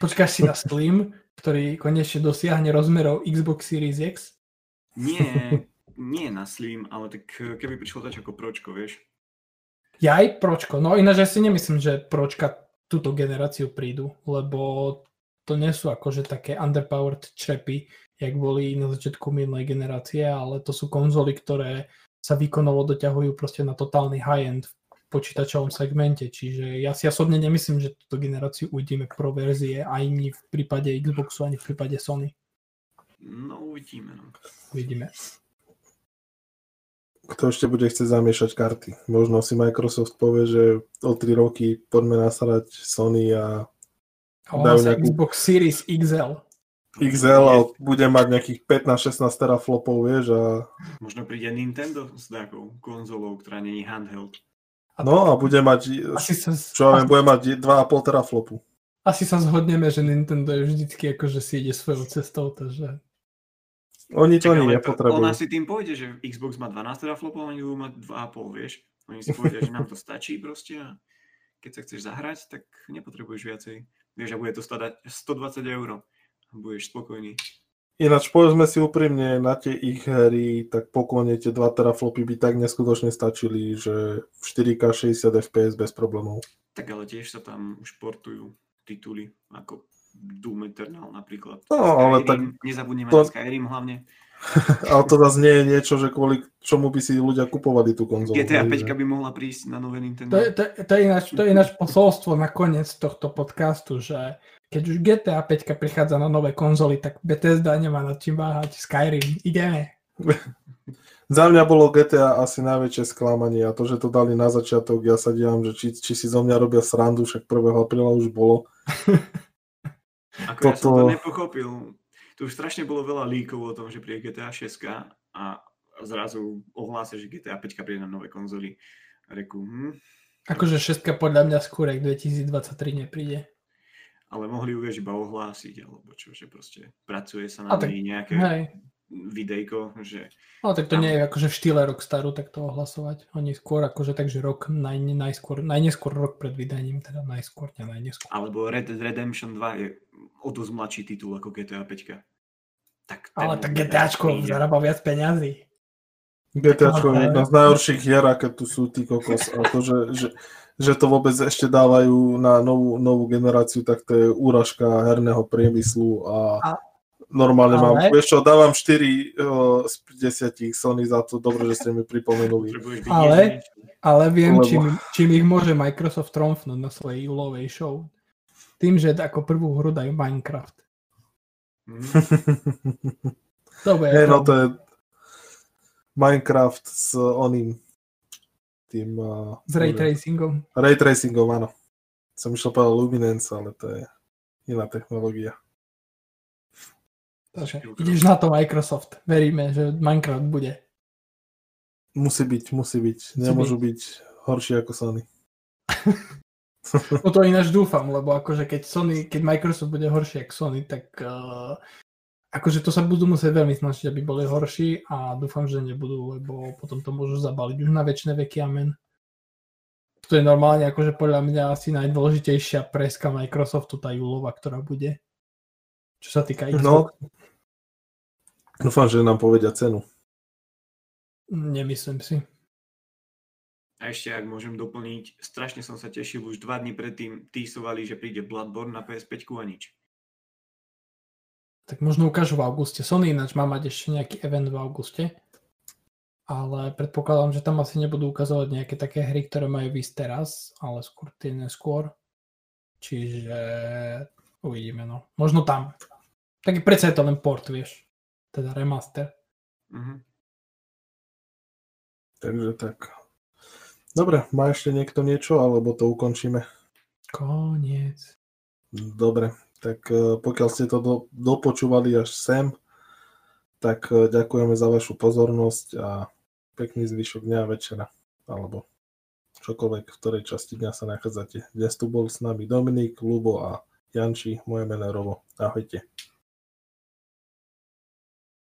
Počkáš si na Slim, ktorý konečne dosiahne rozmerov Xbox Series X? Nie, nie na Slim, ale tak eh, keby prišlo tač ako pročko, vieš. Ja aj Pročko. No ináč ja si nemyslím, že Pročka túto generáciu prídu, lebo to nie sú akože také underpowered črepy, jak boli na začiatku minulej generácie, ale to sú konzoly, ktoré sa výkonovo doťahujú proste na totálny high-end v počítačovom segmente, čiže ja si osobne nemyslím, že túto generáciu uvidíme pro verzie ani v prípade Xboxu, ani v prípade Sony. No uvidíme, no. Uvidíme. Kto ešte bude chcieť zamiešať karty? Možno si Microsoft povie, že o 3 roky poďme nasrať Sony a volá sa Xbox Series XL. XL a bude mať nejakých 15-16 teraflopov, vieš, a... Možno príde Nintendo s nejakou konzolou, ktorá není handheld. No a bude mať, Asi sa, čo ja viem, bude mať 2,5 teraflopu. asi sa zhodneme, že Nintendo je vždycky ako, že si ide svojou cestou, takže... Oni to Čak, ani nepotrebujú. Ona si tým pôjde, že Xbox má 12 teraflopov oni budú mať 2,5, vieš. Oni si povedia, že nám to stačí proste a keď sa chceš zahrať, tak nepotrebuješ viacej. Vieš, a bude to stať 120 eur. A budeš spokojný. Ináč povedzme si úprimne, na tie ich hry, tak pokojne tie 2 teraflopy by tak neskutočne stačili, že v 4K 60 FPS bez problémov. Tak ale tiež sa tam už portujú tituly ako Doom Eternal napríklad. No, ale tak Nezabudneme to- na Skyrim hlavne. Ale to zase nie je niečo, že kvôli čomu by si ľudia kupovali tú konzolu. GTA hej, 5 že- by mohla prísť na nové Nintendo. To je, to, to, je ináč, to je ináč posolstvo na koniec tohto podcastu, že keď už GTA 5 prichádza na nové konzoly, tak Bethesda nemá nad čím váhať. Skyrim, ideme. Za mňa bolo GTA asi najväčšie sklamanie a to, že to dali na začiatok, ja sa dívam, že či, či si zo mňa robia srandu, však 1. apríla už bolo. Ako ja som to toto- nepochopil. Tu už strašne bolo veľa líkov o tom, že príde GTA 6 a zrazu ohlásia, že GTA 5 príde na nové konzoly. A reku, hm, Akože šestka podľa mňa skôr, ak 2023 nepríde. Ale mohli ju vieš iba ohlásiť, alebo čo, že proste pracuje sa A na tak- nej nejaké Hej. videjko, že No tak to Tam. nie je akože v štýle Rockstaru takto ohlasovať. Oni skôr akože takže rok, naj, najskôr, najneskôr rok pred vydaním, teda najskôr, ne najneskôr. alebo Red Dead Redemption 2 je o dosť mladší titul ako GTA 5. Tak Ale tak GTAčko zarába viac peňazí. GTAčko je jedna z najhorších hier, aké tu sú, ty kokos. A to, že, že, že to vôbec ešte dávajú na novú, novú generáciu, tak to je úražka herného priemyslu a, A- normálne mám, ale- vieš čo, dávam 4 uh, z 10 Sony za to, dobre, že ste mi pripomenuli. Ale-. Ale viem, Lebo- čím, čím ich môže Microsoft tromfnúť na svojej júlovej show. Tým, že ako prvú hru dajú Minecraft. To bude Nie, no to... to je Minecraft s oným tým uh, s ray tracingom. ray tracingom, áno. Som išiel povedať Luminance, ale to je iná technológia. Takže ideš na to Microsoft. Veríme, že Minecraft bude. Musí byť, musí byť. Nemôžu byť horšie ako Sony. No to ináč dúfam, lebo akože keď Sony, keď Microsoft bude horší ako Sony, tak uh, akože to sa budú musieť veľmi snažiť, aby boli horší a dúfam, že nebudú, lebo potom to môžu zabaliť už na väčšie veky amen. To je normálne akože podľa mňa asi najdôležitejšia preska Microsoftu, tá júlova, ktorá bude. Čo sa týka Xbox. No, dúfam, že nám povedia cenu. Nemyslím si. A ešte, ak môžem doplniť, strašne som sa tešil, už dva dní predtým týsovali, že príde Bloodborne na PS5 a nič. Tak možno ukážu v auguste. Sony ináč má mať ešte nejaký event v auguste. Ale predpokladám, že tam asi nebudú ukazovať nejaké také hry, ktoré majú výsť teraz, ale skôr tie neskôr. Čiže uvidíme, no. Možno tam. Taký predsa je to len port, vieš. Teda remaster. Mhm. Takže tak. Dobre, má ešte niekto niečo, alebo to ukončíme? Koniec. Dobre, tak eh, pokiaľ ste to do, dopočúvali až sem, tak eh, ďakujeme za vašu pozornosť a pekný zvyšok dňa a večera, alebo čokoľvek, v ktorej časti dňa sa nachádzate. Dnes tu bol s nami Dominik, Lubo a Janči, moje meno Robo. Ahojte.